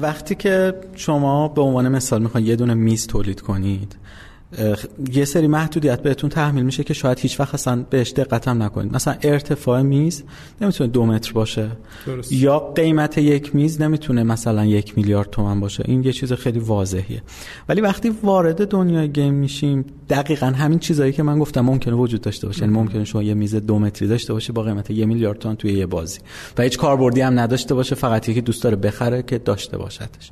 وقتی که شما به عنوان مثال می‌خواید یه دونه میز تولید کنید یه سری محدودیت بهتون تحمیل میشه که شاید هیچ وقت اصلا بهش دقت هم نکنید. مثلا ارتفاع میز نمی‌تونه دو متر باشه. درست. یا قیمت یک میز نمی‌تونه مثلا یک میلیارد تومن باشه. این یه چیز خیلی واضحیه. ولی وقتی وارد دنیای گیم میشیم دقیقا همین چیزایی که من گفتم ممکنه وجود داشته باشه. یعنی ممکنه شما یه میز دو متری داشته باشه با قیمت یه میلیارد تومن توی یه بازی. و هیچ کاربردی هم نداشته باشه فقط یکی دوست داره بخره که داشته باشدش.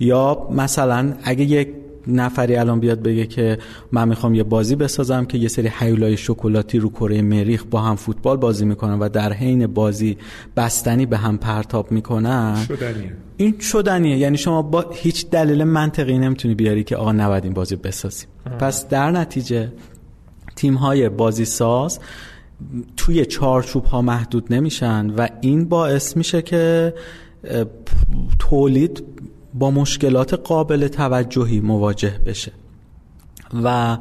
یا مثلا اگه یک نفری الان بیاد بگه که من می‌خوام یه بازی بسازم که یه سری حیولای شکلاتی رو کره مریخ با هم فوتبال بازی می‌کنن و در حین بازی بستنی به هم پرتاب می‌کنن. شدنیه. این شدنیه. یعنی شما با هیچ دلیل منطقی نمی‌تونی بیاری که آقا نباید این بازی بسازیم. پس در نتیجه تیم های بازی ساز توی چارچوب ها محدود نمیشن و این باعث میشه که تولید با مشکلات قابل توجهی مواجه بشه. و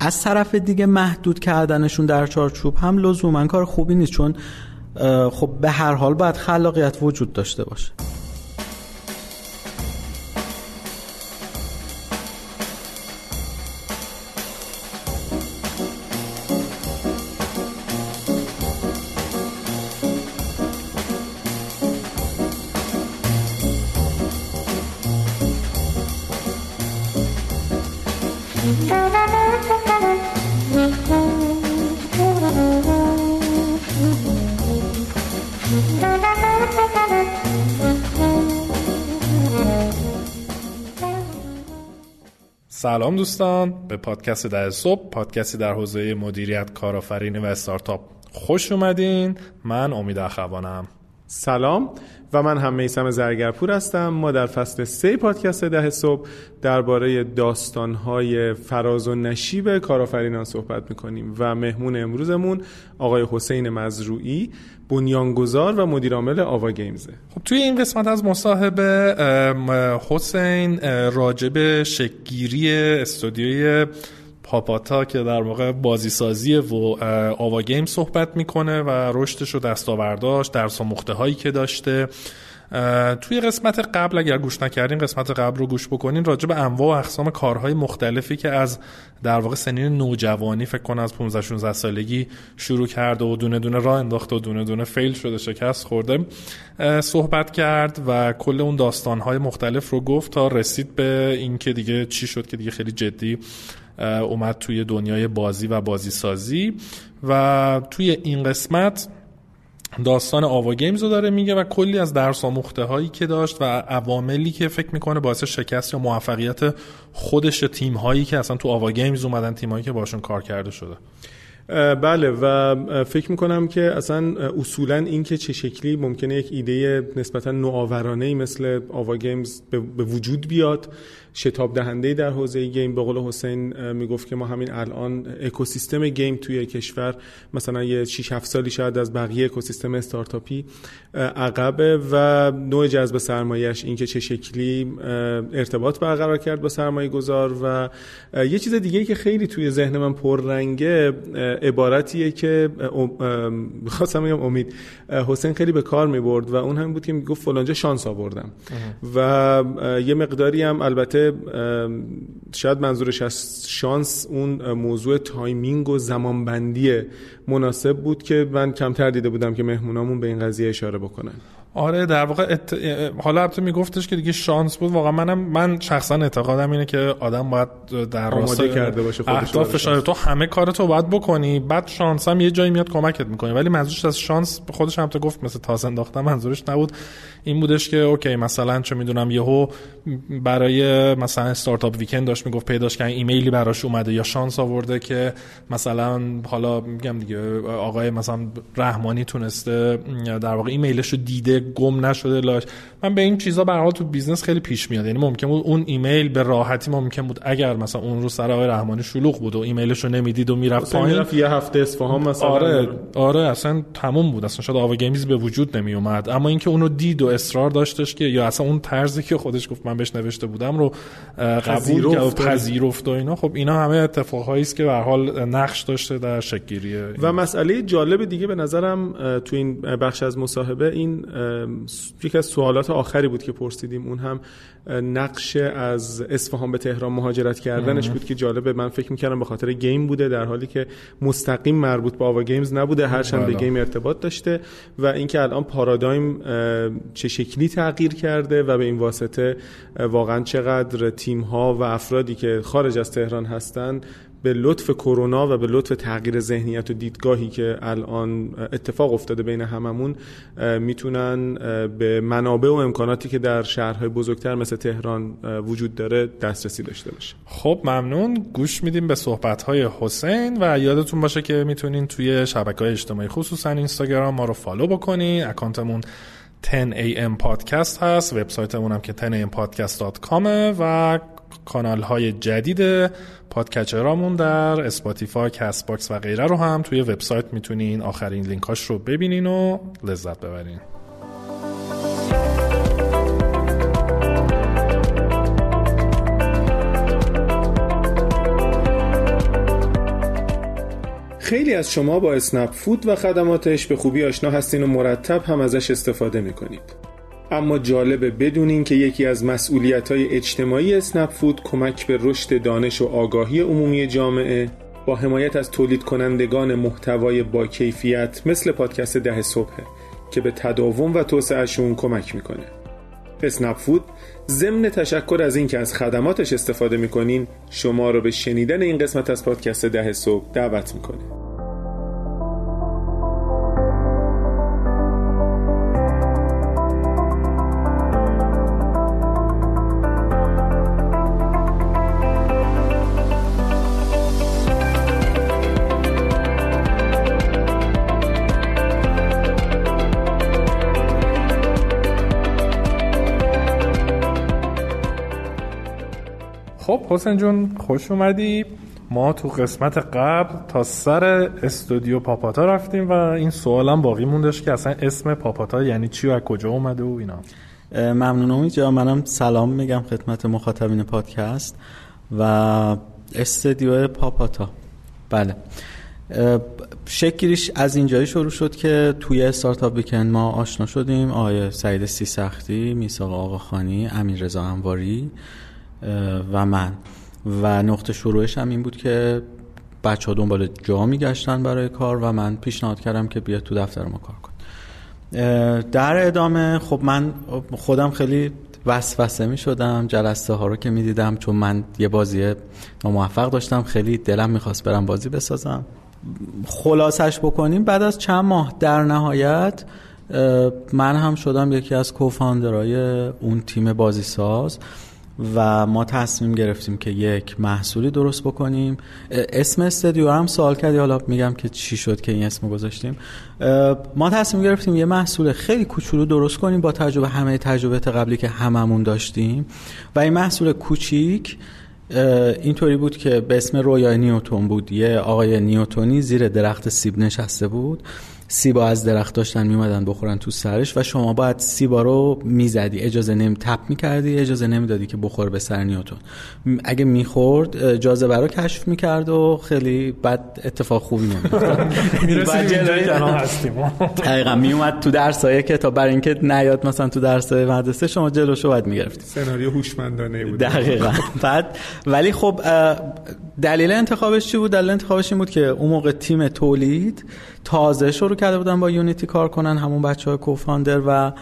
از طرف دیگه محدود کردنشون در چارچوب هم لزوما کار خوبی نیست چون خب به هر حال باید خلاقیت وجود داشته باشه. سلام دوستان به پادکست در صبح پادکستی در حوزه مدیریت کارآفرینی و استارتاپ خوش اومدین. من امید اخوانم. سلام. و من هم میسم زرگرپور هستم. ما در فصل سه پادکست ده صبح درباره داستانهای فراز و نشیب کارآفرینان صحبت می‌کنیم و مهمون امروزمون آقای حسین مزروعی بنیانگذار و مدیرعامل آوا گیمزه. خب توی این قسمت از مصاحبه حسین راجب شکگیری استودیوی پاپاتا که در واقع بازی سازی و آوا گیم صحبت می‌کنه و رشدش و دستاورداش درس و مخته هایی که داشته. توی قسمت قبل اگر گوش نکردین قسمت قبل رو گوش بکنین راجع به انواع و اقسام کارهای مختلفی که از در واقع سنین نوجوانی فکر کنم از 15 16 سالگی شروع کرده و دونه دونه راه انداخته و دونه دونه فیل شده شکست خورده. صحبت کرد و کل اون داستانهای مختلف رو گفت تا رسید به اینکه دیگه چی شد که دیگه خیلی جدی اومد توی دنیای بازی و بازی سازی و توی این قسمت داستان آوا گیمز رو داره میگه و کلی از درس آموخته هایی که داشت و عواملی که فکر می‌کنه باعث شکست یا موفقیت خودش یا تیم هایی که اصلا تو آوا گیمز اومدن تیم هایی که باشون کار کرده شده. بله و فکر می‌کنم که اصلا اصولا این که چه شکلی ممکنه یک ایده نسبتا نوآورانه مثل آوا گیمز به وجود بیاد شتاب دهنده در حوزه game. به قول حسین می‌گفت که ما همین الان اکوسیستم game توی کشور مثلا یه 6 7 سالی شاید از بقیه اکوسیستم استارتاپی عقبه و نوع جذب سرمایه‌ش اینکه چه شکلی ارتباط برقرار کرد با سرمایه گذار و یه چیز دیگه که خیلی توی ذهن من پررنگه عبارتیه که خواستم بگم امید حسین خیلی به کار می برد و اون هم بود که می‌گفت فلانجا شانس آوردم. و یه مقداری هم البته شاید منظورش از شانس اون موضوع timing و زمانبندی مناسب بود که من کمتر دیده بودم که مهمونامون به این قضیه اشاره بکنن. آره در واقع ات... حالا البته میگفتش که دیگه شانس بود. واقعا منم من شخصا اعتقادم اینه که آدم باید در راستای کرده باشه اهدافش تو همه کارتو باید بکنی بعد شانس هم یه جایی میاد کمکت می‌کنه ولی منظورش از شانس خودش هم تو گفت مثل تاس انداختن منظورش نبود. این بودش که OK مثلا چه می‌دونم یهو برای مثلا Startup Weekend داشت می‌گفت پیداش کردن ایمیلی براش اومده یا شانس آورده که مثلا حالا میگم دیگه آقای مثلا رحمانی تونسته در واقع ایمیلش رو دیده گم نشده لابه‌لاش. من به این چیزا به هر حال تو business خیلی پیش میاد. یعنی ممکن بود اون ایمیل به راحتی ممکن بود اگر مثلا اون رو سر آقای رحمانی شلوغ بود و ایمیلش رو نمی‌دید و می‌رفت پایین. یه هفته اصفهان مثلا. آره آره اصلا تموم بود. اصلا شاید آوا گیمز به وجود نمی اومد اما اینکه اونو دید و اصرار داشتش که یا اصلا اون طرزی که خودش گفت من بهش نوشته بودم رو قبول کرد و پذیرفت و اینا خب اینا همه اتفاقهایی است که به حال نقش داشته در شکل و مسئله جالب دیگه به نظرم تو این بخش از مصاحبه این یکی از سوالات آخری بود که پرسیدیم اون هم نقش از اصفهان به تهران مهاجرت کردنش بود که جالبه من فکر می‌کردم به خاطر گیم بوده در حالی که مستقیم مربوط به آوا گیمز نبوده هرچند به game ارتباط داشته و اینکه الان پارادایم چه شکلی تغییر کرده و به این واسطه واقعا چقدر تیم ها و افرادی که خارج از تهران هستند به لطف کرونا و به لطف تغییر ذهنیت و دیدگاهی که الان اتفاق افتاده بین هممون می‌تونن به منابع و امکاناتی که در شهرهای بزرگتر مثل تهران وجود داره دسترسی داشته باشه. خب ممنون. گوش میدیم به صحبت‌های حسین و یادتون باشه که می‌تونین توی شبکه‌های اجتماعی خصوصا اینستاگرام ما رو follow بکنین account مون 10am پادکست هست. وبسایتمون هم که 10ampodcast.com و کانال های جدید podcatcher امون در Spotify، Castbox و غیره رو هم توی وبسایت می‌تونین آخرین لینکاش رو ببینین و لذت ببرین. خیلی از شما با اسنپ فود و خدماتش به خوبی آشنا هستین و مرتب هم ازش استفاده می‌کنید. اما جالبه بدونین که یکی از مسئولیت های اجتماعی اسنپ فود کمک به رشد دانش و آگاهی عمومی جامعه با حمایت از تولید کنندگان محتوای با کیفیت مثل پادکست ده صبح که به تداوم و توسعهشون کمک می‌کنه. اسنپ فود ضمن تشکر از اینکه از خدماتش استفاده می‌کنین شما رو به شنیدن این قسمت از پادکست ده صبح دعوت می‌کنه. حسین جون خوش اومدی. ما تو قسمت قبل تا سر استودیو پاپاتا رفتیم و این سوالم باقی موندش که اصلا اسم پاپاتا یعنی چی و از کجا اومده و اینا. اینجا منم سلام میگم خدمت مخاطبین پادکست و استودیو پاپاتا. بله. شکلیش از اینجایی شروع شد که توی استارتاپ بیکن ما آشنا شدیم. آقای سعید سی سختی میساق آقاخانی امیر رضا انواری. و من. و نقطه شروعش هم این بود که بچه ها دنبال جا میگشتن برای کار و من پیشنهاد کردم که بیا تو دفتر ما کار کن در ادامه خب من خودم خیلی وسوسه می شدم جلسه ها رو که می دیدم چون من یه بازی موفق داشتم خیلی دلم می‌خواست برم بازی بسازم. خلاصش بکنیم بعد از چند ماه در نهایت من هم شدم یکی از کوفاندرهای اون تیم بازی ساز و ما تصمیم گرفتیم که یک محصولی درست بکنیم. اسم استدیو هم سوال کردی حالا میگم که چی شد که این اسم گذاشتیم. ما تصمیم گرفتیم یه محصول خیلی کوچولو درست کنیم با تجربه همه تجربه قبلی که هممون داشتیم. و این محصول کوچیک اینطوری بود که به اسم رویای نیوتون بود. یه آقای نیوتونی زیر درخت سیب نشسته بود. سیبا از درخت داشتن میمدن بخورن تو سرش و شما باید سیبا رو می‌زدی. اجازه نمی تپ می‌کردی اجازه نمی‌دادی که بخور به سر نیوتون. اگه می‌خورد جاذبه رو کشف می‌کرد و خیلی بد اتفاق خوبی نمیفت دقیقا میومد تو درسای تا برای اینکه نیاد مثلا تو درس مدرسه شما جلوشو باید می‌گرفتی سناریو هوشمندانه بود. دقیقا. بعد ولی خب دلیل انتخابش چی بود؟ دلیل انتخابش این بود که اون موقع تیم تولید تازه شروع کرده بودن با Unity کار کنن همون بچه های co-founder و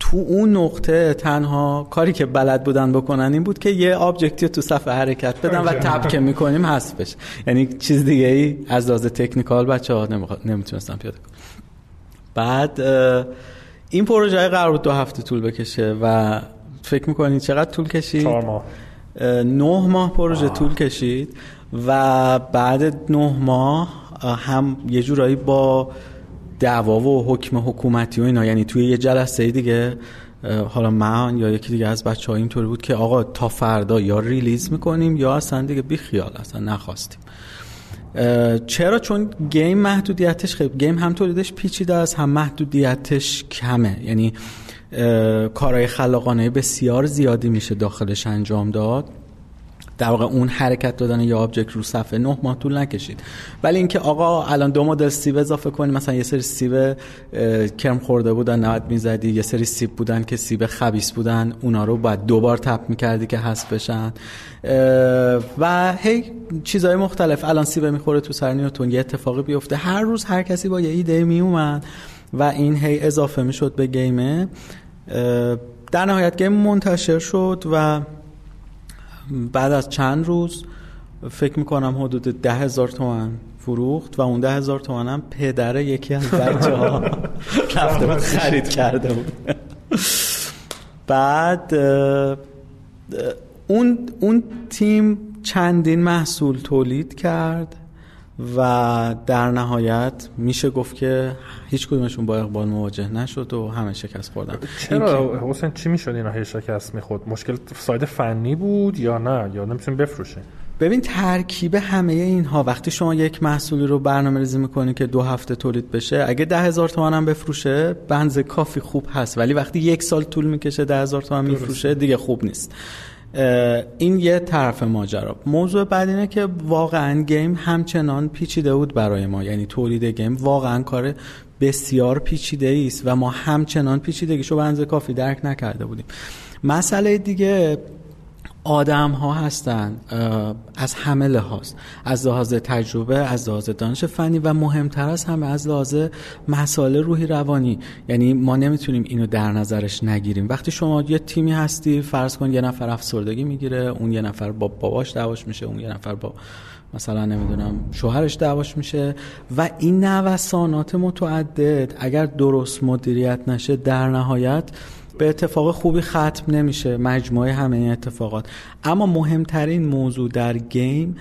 تو اون نقطه تنها کاری که بلد بودن بکنن این بود که یه object یو تو صفحه حرکت بدن و tap که می‌کنیم حذف بشه یعنی چیز دیگه ای از لحاظ technical بچه ها نمی‌تونستن پیاده کنن. بعد این پروژه قرار بود دو هفته طول بکشه و فکر می‌کنید چقدر طول کشید؟ چهار ماه. نه ماه پروژه طول کشید و بعد نه ماه هم یه جورایی با دعوا و حکم حکومتی و اینا یعنی توی یه جلسه دیگه حالا من یا یکی دیگه از بچه ها اینطوری بود که آقا تا فردا یا release می‌کنیم یا اصلا دیگه بی خیال اصلا نخواستیم. چرا؟ چون game محدودیتش خیلی game هم تولیدش پیچیده است هم محدودیتش کمه. یعنی کارهای خلاقانه بسیار زیادی میشه داخلش انجام داد. در واقع اون حرکت دادن یه object رو صفحه نه ماه طول نکشید. ولی اینکه آقا الان دو مدل سیب اضافه کنیم مثلا یه سری سیب کرم خورده بودن 90 می‌زدی یه سری سیب بودن که سیب خبیث بودن اونا رو باید دوبار tap می‌کردی که حذف بشن. و هی چیزهای مختلف. الان سیب می‌خوره تو سر نیوتون یه اتفاقی بیفته. هر روز هر کسی با یه ایده میومد و این هی اضافه می‌شد به گیمه. در نهایت گیم منتشر شد و بعد از چند روز فکر می‌کنم حدود ده هزار تومن فروخت و اون ده هزار تومن هم پدر یکی از بچه ها رفته بود خرید کرده بود. بعد اون, اون تیم چندین محصول تولید کرد. و در نهایت میشه گفت که هیچ کدومشون با اقبال مواجه نشد و همه شکست خوردن. چرا؟ حسین چی می‌شد اینا هی شکست می‌خورد؟ مشکل ساید فنی بود یا نه؟ یا نمی‌تونیم بفروشه ببین ترکیب همه اینها وقتی شما یک محصولی رو برنامه ریزی می‌کنی که دو هفته تولید بشه اگه ده هزار تومن هم بفروشه بنز کافی خوب هست. ولی وقتی یک سال طول می‌کشه ده هزار تومن میفروشه دیگه خوب نیست. این یه طرف ماجرا. موضوع بعد اینه که واقعا گیم همچنان پیچیده بود برای ما. یعنی تولید گیم واقعا کار بسیار پیچیده است و ما همچنان پیچیدگیشو به اندازه کافی درک نکرده بودیم. مسئله دیگه آدم ها هستن از همه لحاظ از لحاظ تجربه از لحاظ دانش فنی و مهمتر از همه از لحاظ مسائل روحی روانی. یعنی ما نمی‌تونیم اینو در نظرش نگیریم. وقتی شما یه تیمی هستی فرض کن یه نفر افسردگی می‌گیره اون یه نفر با باباش دعواش میشه اون یه نفر با مثلا نمی‌دونم شوهرش دعواش میشه و این نوسانات متعدد اگر درست مدیریت نشه در نهایت به اتفاق خوبی ختم نمیشه مجموعه همه این اتفاقات. اما مهمترین موضوع در گیم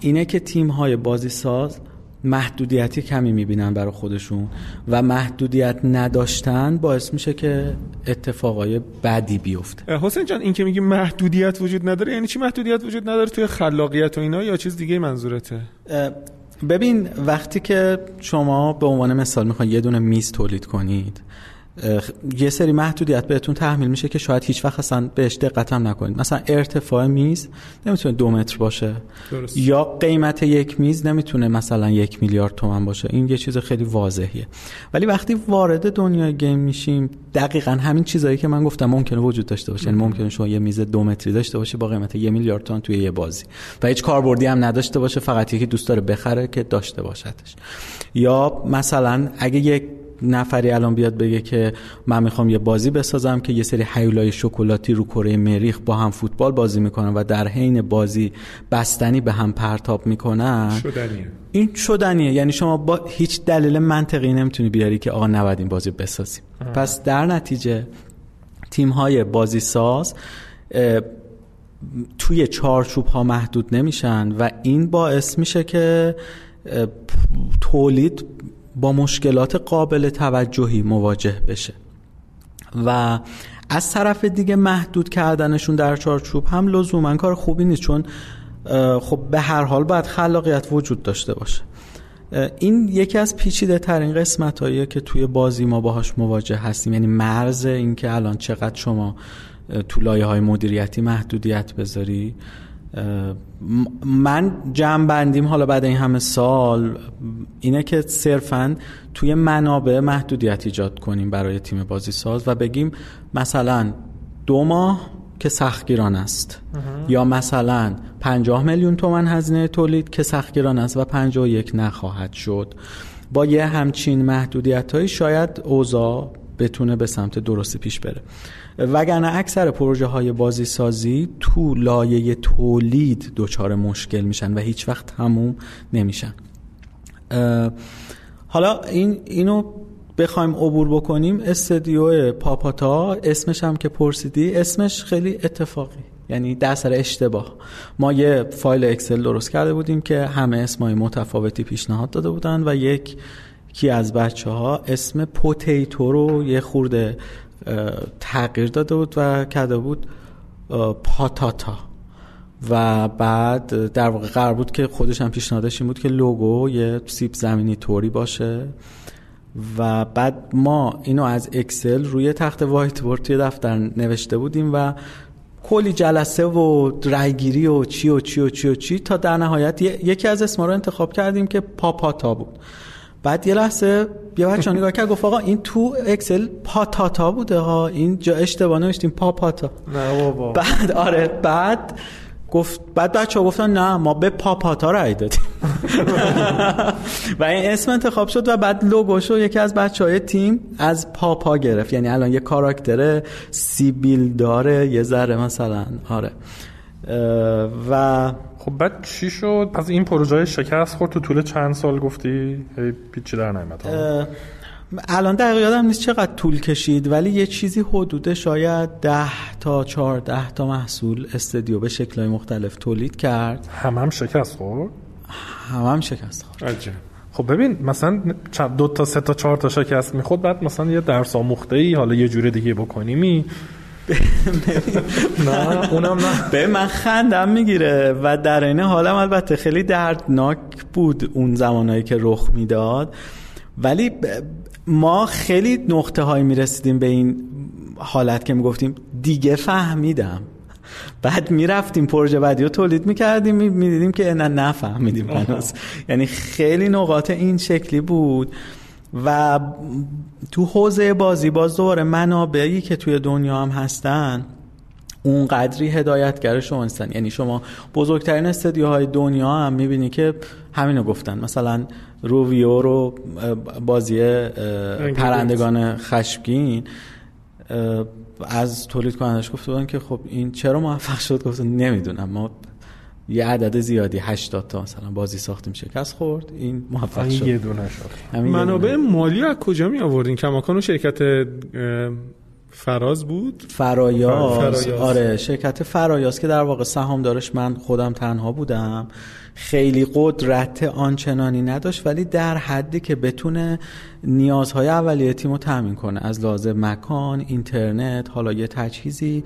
اینه که تیم های بازی ساز محدودیتی کمی می‌بینن برای خودشون و محدودیت نداشتن باعث میشه که اتفاقای بدی بیفته. حسین جان این که میگی محدودیت وجود نداره یعنی چی محدودیت وجود نداره توی خلاقیت و اینا یا چیز دیگه منظورته؟ ببین وقتی که شما به عنوان مثال می‌خواین یه دونه میز تولید کنید یه سری محدودیت بهتون تحمیل میشه که شاید هیچ وقت اصلا بهش دقت هم نکنید. مثلا ارتفاع میز نمی‌تونه دو متر باشه. درست. یا قیمت یک میز نمی‌تونه مثلا یک میلیارد تومن باشه. این یه چیز خیلی واضحیه. ولی وقتی وارد دنیای گیم میشیم دقیقا همین چیزایی که من گفتم ممکنه وجود داشته باشه. یعنی ممکنه شما یه میز دو متری داشته باشه با قیمت یه میلیارد تومن توی یه بازی. و هیچ کاربردی هم نداشته باشه فقط یکی دوست داره بخره که داشته باشدش. یا مثلا اگه یک نفری الان بیاد بگه که من می‌خوام یه بازی بسازم که یه سری حیولای شکلاتی رو کره مریخ با هم فوتبال بازی می‌کنن و در حین بازی بستنی به هم پرتاب می‌کنن. شدنیه. این شدنیه. یعنی شما با هیچ دلیل منطقی نمی‌تونی بیاری که آقا نباید این بازی بسازیم. پس در نتیجه تیم های بازی ساز توی چارچوب ها محدود نمیشن و این باعث میشه که تولید با مشکلات قابل توجهی مواجه بشه. و از طرف دیگه محدود کردنشون در چارچوب هم لزوما کار خوبی نیست چون خب به هر حال باید خلاقیت وجود داشته باشه. این یکی از پیچیده ترین قسمت هاییه که توی بازی ما باهاش مواجه هستیم. یعنی مرز اینکه الان چقدر شما تو لایه های مدیریتی محدودیت بذاری. من جمع بندیم حالا بعد این همه سال اینه که صرفا توی منابع محدودیت ایجاد کنیم برای تیم بازی ساز و بگیم مثلا دو ماه که سختگیران است. یا مثلا پنجاه میلیون تومن هزینه تولید که سختگیران است و پنجاه یک نخواهد شد. با یه همچین محدودیت هایی شاید اوضاع بتونه به سمت درستی پیش بره. وگرنه اکثر پروژه های بازی سازی تو لایه تولید دچار مشکل میشن و هیچ وقت تموم نمیشن. حالا این اینو بخوایم عبور بکنیم. استدیو پاپاتا اسمش هم که پرسیدی اسمش خیلی اتفاقی یعنی در سر اشتباه. ما یه فایل اکسل درست کرده بودیم که همه اسمای متفاوتی پیشنهاد داده بودن و یک کی از بچه ها اسم potato رو یه خورده تغییر داده بود و کرده بود پاتاتا. و بعد در واقع قرار بود که خودش هم پیشنهادش این بود که لوگو یه سیب زمینی طوری باشه. و بعد ما اینو از Excel روی تخت وایت بورد توی دفتر نوشته بودیم و کلی جلسه و رایگیری و چی و چی و چی و چی تا در نهایت یکی از اسما رو انتخاب کردیم که پاپاتا بود. بعد یه لحظه یه بچه نگاه کرد گفت آقا این تو اکسل پاتاتا بوده ها. این جا اشتباه نوشتیم پاپاتا. نه بابا. بعد آره بعد گفت بعد بچه ها گفتن نه ما به پاپاتا رای دادیم. و این اسم انتخاب شد و بعد لوگوشو یکی از بچه های تیم از پاپا گرفت. یعنی الان یه کاراکتر سیبیل داره یه ذره مثلا آره. و خب بعد چی شد؟ پس این پروژه شکست خورد تو طول چند سال گفتی؟ پیچی در نمیاد الان دقیق یادم نیست چقدر طول کشید ولی یه چیزی حدود شاید ده تا چهارده تا محصول استدیو به شکلهای مختلف تولید کرد. هم هم شکست خورد؟ هم هم شکست خورد. خب ببین مثلا دو تا سه تا چهار تا شکست می‌خورد بعد مثلا یه درس آموخته ای حالا یه جوره دیگه بکنیمی. نه اونم نه. به من خندم می‌گیره و در این حالم البته خیلی دردناک بود اون زمانهایی که رخ می‌داد. ولی ما خیلی نقطه هایی می‌رسیدیم به این حالت که می‌گفتیم. دیگه فهمیدم. بعد می‌رفتیم پروژه بعدی رو تولید می‌کردیم می‌دیدیم که نه نفهمیدیم هنوز. یعنی خیلی نقاط این شکلی بود. و تو حوزه بازی باز دوباره منابعی که توی دنیا هم هستن اون قدری هدایتگر شما هستن یعنی شما بزرگترین استدیوهای دنیا هم می‌بینی که همینو گفتن. مثلا روویو رو بازی پرندگان خشمگین از تولید کنندش گفته بودن که خب این چرا موفق شد؟ گفت نمی‌دونم. ما یه عدد زیادی 80 تا مثلا بازی ساختیم شکست خورد این موفق شد. یه دونه شد. منابع مالی از کجا می آوردین؟ کماکان شرکت فراز بود؟ فرایاز. آره شرکت فرایاز که در واقع سهامدارش من خودم تنها بودم. خیلی قدرت آنچنانی نداشت ولی در حدی که بتونه نیازهای اولیه تیم رو تامین کنه. از لازم مکان اینترنت حالا یه تجهیزی.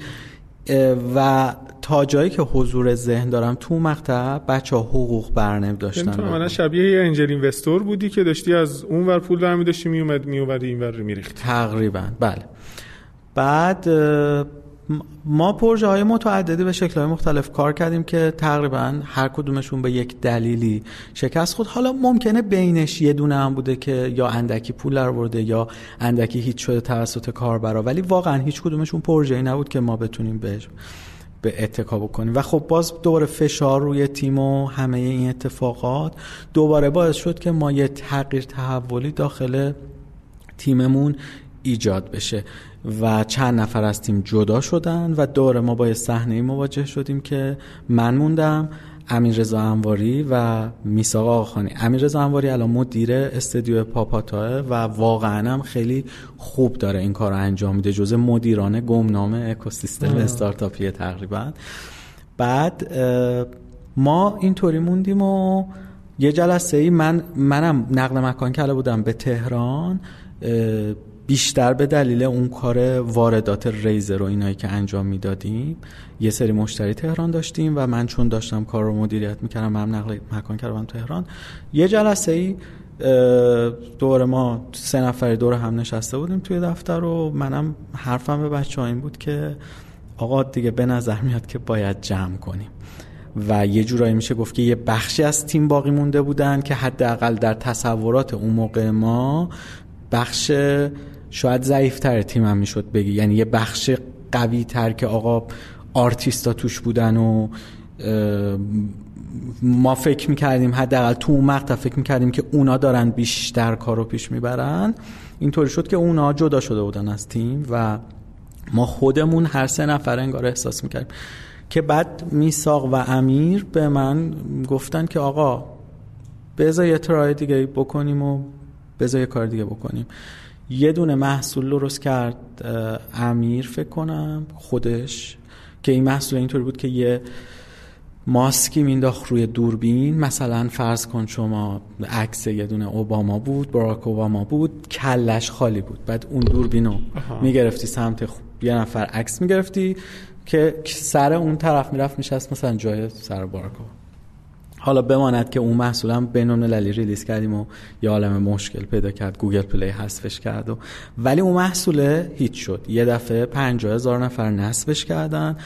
و تا جایی که حضور ذهن دارم تو مقطع بچه ها حقوق برنم داشتن. من شبیه یه انجل اینوستور بودی که داشتی از اون ور پول برمی داشتی میومد میومدی این ور میریختی. تقریبا. بله. بعد ما پروژه های متعددی به شکل های مختلف کار کردیم که تقریبا هر کدومشون به یک دلیلی شکست خود حالا ممکنه بینش یه دونه هم بوده که یا اندکی پول در برده یا اندکی هیچ شده توسط کاربرا ولی واقعا هیچ کدومشون پروژه نبود که ما بتونیم بهش به اتکا بکنیم. و خب باز دوباره فشار روی تیم و همه این اتفاقات دوباره باعث شد که ما یه تغییر تحولی داخل تیممون ایجاد بشه. و چند نفر از تیم جدا شدن و دور ما با صحنه مواجه شدیم که من موندم امیر رضا انواری و میساق آخانی امیر رضا انواری الان مدیر استدیو پاپاتاه و واقعا هم خیلی خوب داره این کار رو انجام میده جزء مدیران گمنام اکوسیستم استارتاپی تقریبا. بعد ما اینطوری موندیم و یه جلسه ای من منم نقل مکان کرده بودم به تهران بیشتر به دلیل اون کار واردات ریزر و اینایی که انجام می‌دادیم یه سری مشتری تهران داشتیم و من چون داشتم کار رو مدیریت می‌کردم من نقل مکان کردم تهران یه جلسه ای دور ما سه نفر دور هم نشسته بودیم توی دفتر و منم حرفم به بچه این بود که آقا دیگه به نظر میاد که باید جمع کنیم. و یه جورایی میشه گفت که یه بخشی از تیم باقی مونده بودن که حداقل در تصورات اون موقع ما بخش شاید ضعیفتر تیم هم می‌شد بگی. یعنی یه بخش قوی تر که آقا آرتیستا توش بودن و ما فکر می‌کردیم حداقل تو اون مقطع فکر می‌کردیم که اونا دارن بیشتر کار رو پیش می‌برن. اینطوری شد که اونا جدا شده بودن از تیم و ما خودمون هر سه نفر انگار احساس می‌کردیم. که بعد میساق و امیر به من گفتن که آقا بذار یه ترای دیگه بکنیم و بذار یه کار دیگه بکنیم. یه دونه محصول درست کرد امیر فکر کنم خودش که این محصول اینطوری بود که یه ماسکی مینداخت روی دوربین. مثلا فرض کن شما عکس یه دونه اوباما بود باراک اوباما بود کلش خالی بود. بعد اون دوربین رو می‌گرفتی سمت یه نفر عکس می‌گرفتی که سر اون طرف می‌رفت میشست مثلا جای سر باراک حالا بماند که اون محصول هم بین المللی release کردیم و یه عالم مشکل پیدا کرد. Google Play حذفش کرد و ولی اون محصول هیچ شد. یه دفعه 50 هزار نفر نصبش کردن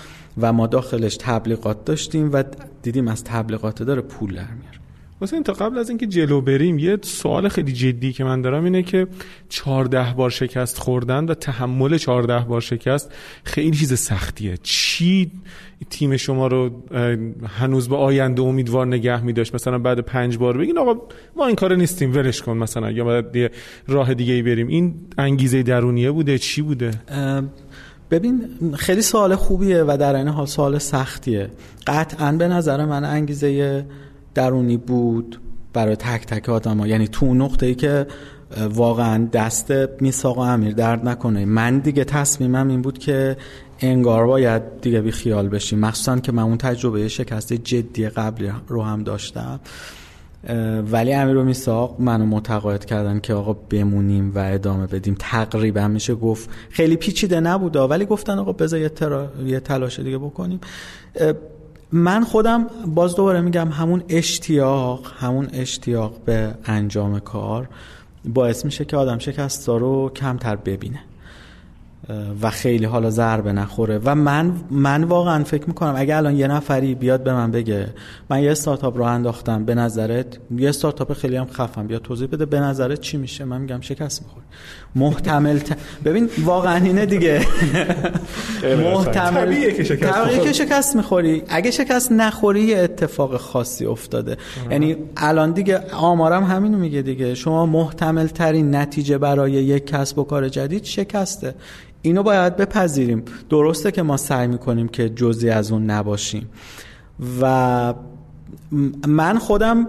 و ما داخلش تبلیغات داشتیم و دیدیم از تبلیغات داره پول در میاره. حسین تا قبل از اینکه جلو بریم یه سوال خیلی جدی که من دارم اینه که 14 بار شکست خوردن و تحمل 14 بار شکست خیلی چیز سختیه. چی تیم شما رو هنوز به آینده امیدوار نگه می داشت مثلا بعد پنج بار بگین آقا ما این کار نیستیم ولش کن مثلا یا بعد راه دیگه ای بریم. این انگیزه درونیه بوده؟ چی بوده؟ ببین خیلی سوال خوبیه و در این حال سوال سختیه. قطعا به نظر من انگیزه درونی بود برای تک تک آدم ها. یعنی تو نقطه ای که واقعا دست میساق امیر درد نکنه. من دیگه تصمیمم این بود که انگار باید دیگه بی خیال بشیم. مخصوصا که من اون تجربه شکست جدی قبلی رو هم داشتم. ولی امیر و میساق منو متقاعد کردن که آقا بمونیم و ادامه بدیم. تقریبا میشه گفت خیلی پیچیده نبوده ولی گفتن آقا بذار یه, یه تلاش دیگه بکنیم. من خودم باز دوباره میگم همون اشتیاق همون اشتیاق به انجام کار باعث میشه که آدم شکستا رو کمتر ببینه. و خیلی حالا ضربه نخوره. و من من واقعا فکر می‌کنم اگه الان یه نفری بیاد به من بگه من یه استارتاپ رو انداختم به نظرت یه استارتاپ خیلی هم خفم بیاد توضیح بده به نظرت چی میشه؟ من میگم شکست می‌خوره. محتمل ت... ببین واقعا اینه دیگه. محتمل طبیعیه که شکست طبیعیه که شکست می‌خوری. اگه شکست نخوری یه اتفاق خاصی افتاده. یعنی الان دیگه آمارم همینو میگه دیگه. شما محتمل ترین نتیجه برای یک کسب و کار جدید شکسته. اینو باید بپذیریم. درسته که ما سعی می‌کنیم که جزی از اون نباشیم. و من خودم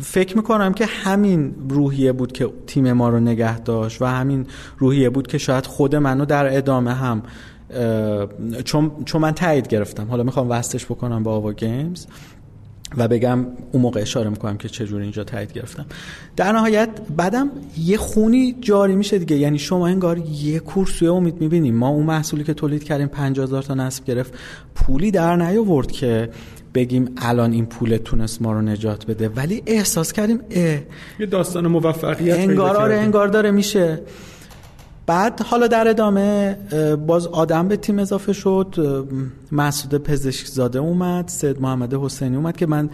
فکر می‌کنم که همین روحیه بود که تیم ما رو نگه داشت و همین روحیه بود که شاید خود منو در ادامه هم چون, من تایید گرفتم. حالا می‌خوام وستش بکنم با آوا گیمز. و بگم اون موقع اشاره می‌کنم که چجور اینجا تایید گرفتم. در نهایت بعدم یه خونی جاری میشه دیگه. یعنی شما انگار یه کورسوی امید می‌بینیم ما اون محصولی که تولید کردیم 50000 تا نصب گرفت. پولی در نیاورد که بگیم الان این پول تونست ما رو نجات بده. ولی احساس کردیم اه یه داستان موفقیت انگار آره انگار داره میشه. بعد حالا در ادامه باز آدم به تیم اضافه شد. مسعود پزشک زاده اومد سید محمد حسینی اومد که من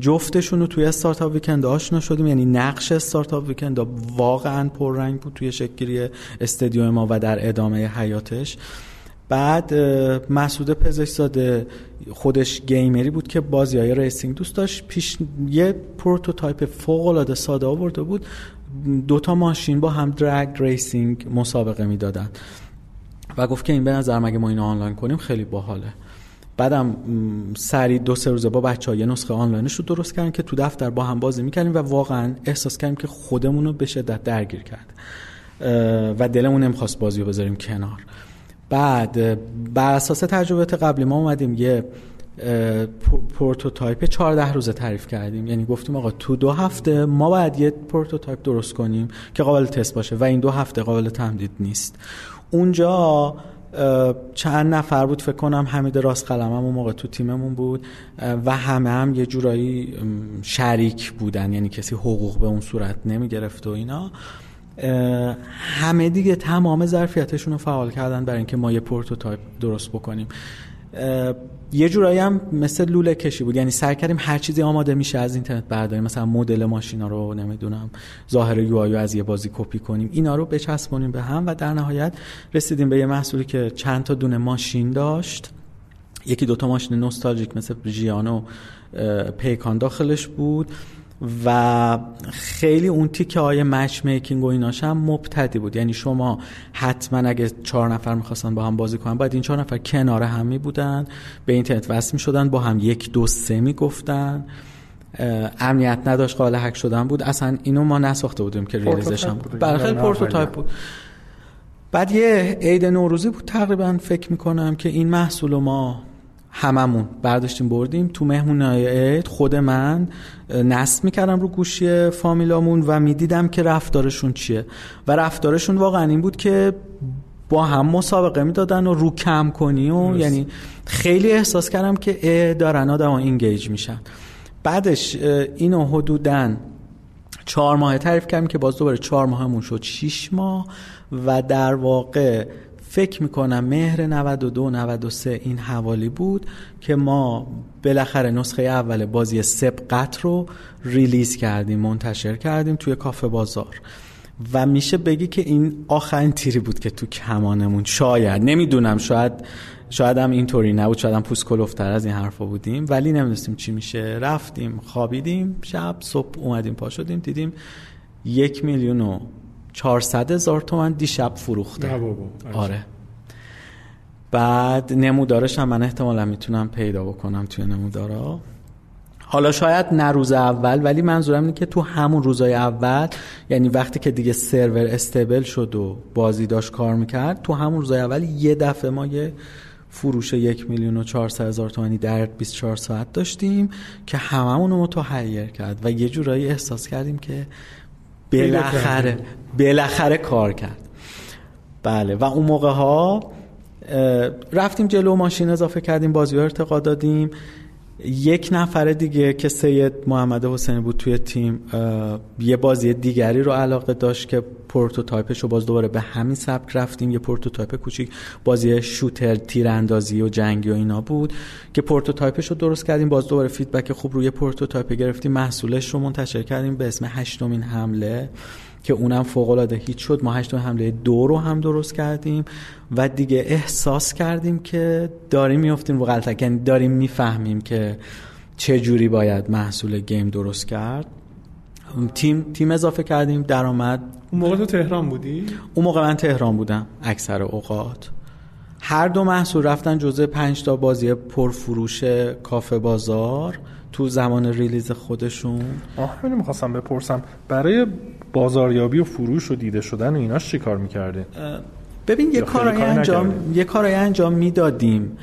جفتشون رو توی استارتاپ ویکند آشنا شدیم. یعنی نقش استارتاپ ویکند واقعا پررنگ بود توی شکلی استدیوم ما و در ادامه حیاتش. بعد مسعود پزشکزاده خودش gamer ی بود که بازی های racing دوست داشت. پیش یه prototype فوق العاده ساده آورده بود. دوتا ماشین با هم drag racing مسابقه می‌دادن. و گفت که این به نظرم اگه ما اینو آنلاین کنیم خیلی باحاله. بعدم سریع دو سه روزه با بچه ها یه نسخه آنلاینش رو درست کردن که تو دفتر با هم بازی می‌کردیم و واقعا احساس کردیم که خودمون رو به شدت درگیر کرد. و دلمون نمی‌خواست بازی رو بذاریم کنار. بعد بر اساس تجربه قبلی ما اومدیم یه prototype 14 روزه تعریف کردیم. یعنی گفتیم آقا تو دو هفته ما باید یه prototype درست کنیم که قابل تست باشه و این دو هفته قابل تمدید نیست. اونجا چند نفر بود فکر کنم حمید راست قلمم اون موقع تو تیممون بود و همه هم یه جورایی شریک بودن یعنی کسی حقوق به اون صورت نمی گرفت و اینا. همه دیگه تمام ظرفیتشون رو فعال کردن برای اینکه ما یه prototype درست بکنیم. یه جورایی هم مثل لوله کشی بود. یعنی سعی کردیم هر چیزی آماده میشه از اینترنت برداریم. مثلا مدل ماشینا رو نمی‌دونم ظاهر UI از یه بازی کپی کنیم. اینا رو بچسبونیم به هم و در نهایت رسیدیم به یه محصولی که چند تا دونه ماشین داشت. یکی دوتا ماشین نوستالژیک مثل ژیانو پیکان داخلش بود. و خیلی اون تیکه های matchmaking و ایناش هم مبتدی بود. یعنی شما حتما اگه چهار نفر می‌خواستن با هم بازی کنن باید این چهار نفر کنار هم می بودن به اینترنت وصل می شدن با هم یک دو سه می گفتن امنیت نداشت قابل هک شدن بود. اصلا اینو ما نساخته بودیم که release ش هم بود. برای خیلی prototype بود. بعد یه عید نوروزی بود تقریبا فکر می‌کنم که این محصول ما هممون برداشتیم بردیم. تو مهمون عید خود من نصب می‌کردم رو گوشی فامیلامون و می‌دیدم که رفتارشون چیه. و رفتارشون واقعا این بود که با هم مسابقه می‌دادن و رو کم کنی و یعنی خیلی احساس کردم که اه دارن آدم اینگیج میشن. بعدش اینو حدوداً چهار ماه تعریف کردیم که باز دوباره چهار ماهمون شد 6 ماه. و در واقع فکر می‌کنم مهر 92 93 این حوالی بود که ما بالاخره نسخه اول بازی سبقت رو ریلیز کردیم منتشر کردیم توی کافه بازار. و میشه بگی که این آخرین تیری بود که تو کمانمون شاید نمی‌دونم شاید شاید هم اینطوری نبود شاید هم پوست کلوفتر از این حرفا بودیم ولی نمی‌دونستیم چی میشه. رفتیم خوابیدیم شب صبح اومدیم پا شدیم دیدیم یک میلیون و چهارصد هزار تومن دیشب فروخته. آره. بعد نمودارش هم من احتمالا می‌تونم پیدا بکنم توی نمودارا. حالا شاید نه روز اول ولی منظورم اینه که تو همون روزای اول یعنی وقتی که دیگه سرور استیبل شد و بازی داشت کار می‌کرد تو همون روزای اول یه دفعه ما یه فروش یک میلیون و چهارصد هزار تومانی در 24 ساعت داشتیم که هممون رو متحیر کرد و یه جورایی احساس کردیم که بالاخره بالاخره کار کرد. بله و اون موقع ها رفتیم جلو ماشین اضافه کردیم بازی ارتقا دادیم. یک نفر دیگه که سید محمد حسینی بود توی تیم یه بازی دیگری رو علاقه داشت که prototype ش رو باز دوباره به همین سبک رفتیم. یه prototype کوچیک بازی shooter تیراندازی و جنگی و اینا بود که prototype ش رو درست کردیم. باز دوباره feedback خوب روی prototype گرفتیم. محصولش رو منتشر کردیم به اسم هشتمین حمله. که اونم فوق العاده هیچ شد. ما هشتمین حمله دو رو هم درست کردیم و دیگه احساس کردیم که داریم میفتیم رو غلتک. یعنی داریم می‌فهمیم که چه جوری باید محصول game درست کرد. تیم تیم اضافه کردیم درآمد. اون موقع تو تهران بودی؟ اون موقع من تهران بودم اکثر اوقات. هر دو محصول رفتن جزء پنج تا بازی پرفروش کافه بازار تو زمان ریلیز خودشون. آه همین می‌خواستم بپرسم. برای بازاریابی و فروش و دیده شدن و ایناش چی کار می‌کردین؟ ببین یه کارایی انجام یه کارایی انجام می‌دادیم.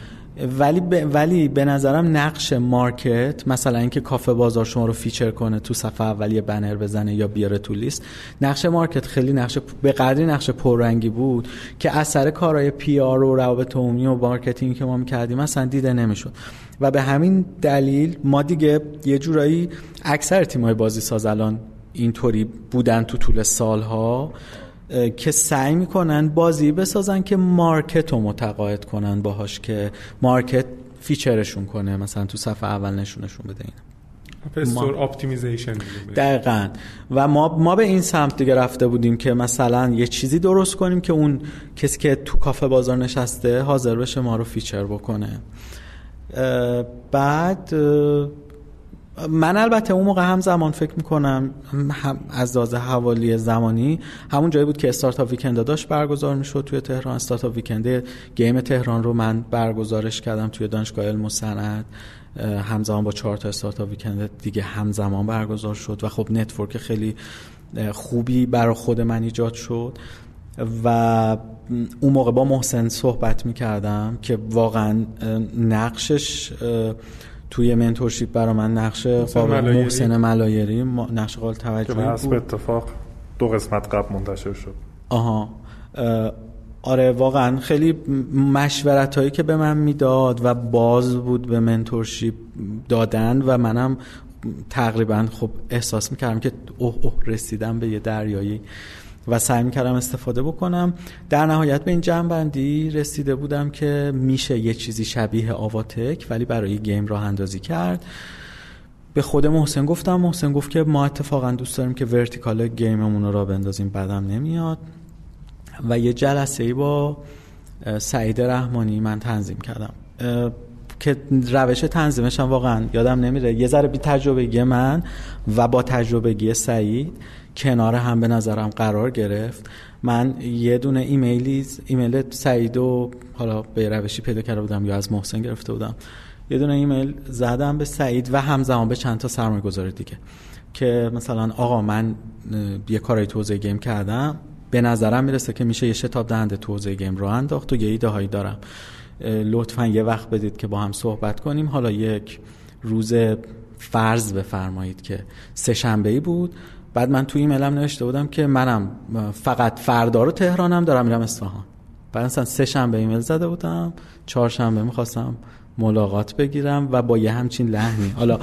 ولی ب... ولی به نظرم نقش market مثلا اینکه کافه بازار شما رو feature کنه تو صفحه اول یه بنر بزنه یا بیاره تو لیست نقش market خیلی نقش به قدری نقش پررنگی بود که اثر کارهای PR و روابط عمومی و marketing که ما می‌کردیم اصلا دیده نمی‌شد. و به همین دلیل ما دیگه یه جورایی اکثر تیمای بازی ساز الان اینطوری بودن تو طول سالها که سعی می‌کنن بازی بسازن که market رو متقاعد کنن باهاش که مارکت feature شون کنه مثلا تو صفحه اول نشونشون بده این store optimization دقیقا. و ما ما به این سمت دیگه رفته بودیم که مثلا یه چیزی درست کنیم که اون کسی که تو کافه بازار نشسته حاضر بشه ما رو feature بکنه. بعد من البته اون موقع هم زمان فکر می‌کنم هم از لحاظ حوالی زمانی همون جایی بود که Startup Weekend داشت برگزار می‌شد توی تهران. Startup Weekend game تهران رو من برگزارش کردم توی دانشگاه علم و همزمان با چهار تا Startup Weekend دیگه همزمان برگزار شد و خب network خیلی خوبی برای خود من ایجاد شد. و اون موقع با محسن صحبت می‌کردم که واقعا نقشش توی mentorship برای من نقش قابل محسن ملایری نقش قابل توجهی بود. اتفاقا دو قسمت قبل منتشر شد. آها. آره واقعا خیلی مشورت هایی که به من می‌داد و باز بود به mentorship دادن و منم تقریبا خب احساس می‌کردم که اوه اوه رسیدم به یه دریایی. و سعی می‌کردم استفاده بکنم. در نهایت به این جمع‌بندی رسیده بودم که میشه یه چیزی شبیه آواتک ولی برای game راه اندازی کرد. به خود محسن گفتم محسن گفت که ما اتفاقا دوست داریم که vertical game مون رو راه بندازیم بعدم نمیاد. و یه جلسه ای با سعید رحمانی من تنظیم کردم. که روش تنظیمش هم واقعا یادم نمیره. یه ذره بی تجربه من و با تجربه سعید کنار هم به نظرم قرار گرفت. من یه دونه ایمیلی ایمیل سعید و حالا به روشی پیدا کرده بودم یا از محسن گرفته بودم. یه دونه ایمیل زدم به سعید و همزمان به چند تا سرمایه گذاری دیگه که مثلا آقا من یه کارای توزیع گیم کردم. به نظرم می‌رسه که میشه یه شتاب دهنده توزیع گیم رو انداخت و یه ایده دارم. لطفا یه وقت بدید که با هم صحبت کنیم. حالا یک روز فرض بفرمایید که سه شنبه ای بود. بعد من توی ایمیلم نوشته بودم که منم فقط فردا رو تهرانم دارم میرم اصفهان. بعد مثلا سه شنبه ایمیل زده بودم چهار شنبه می‌خواستم ملاقات بگیرم و با یه همچین لحنی. حالا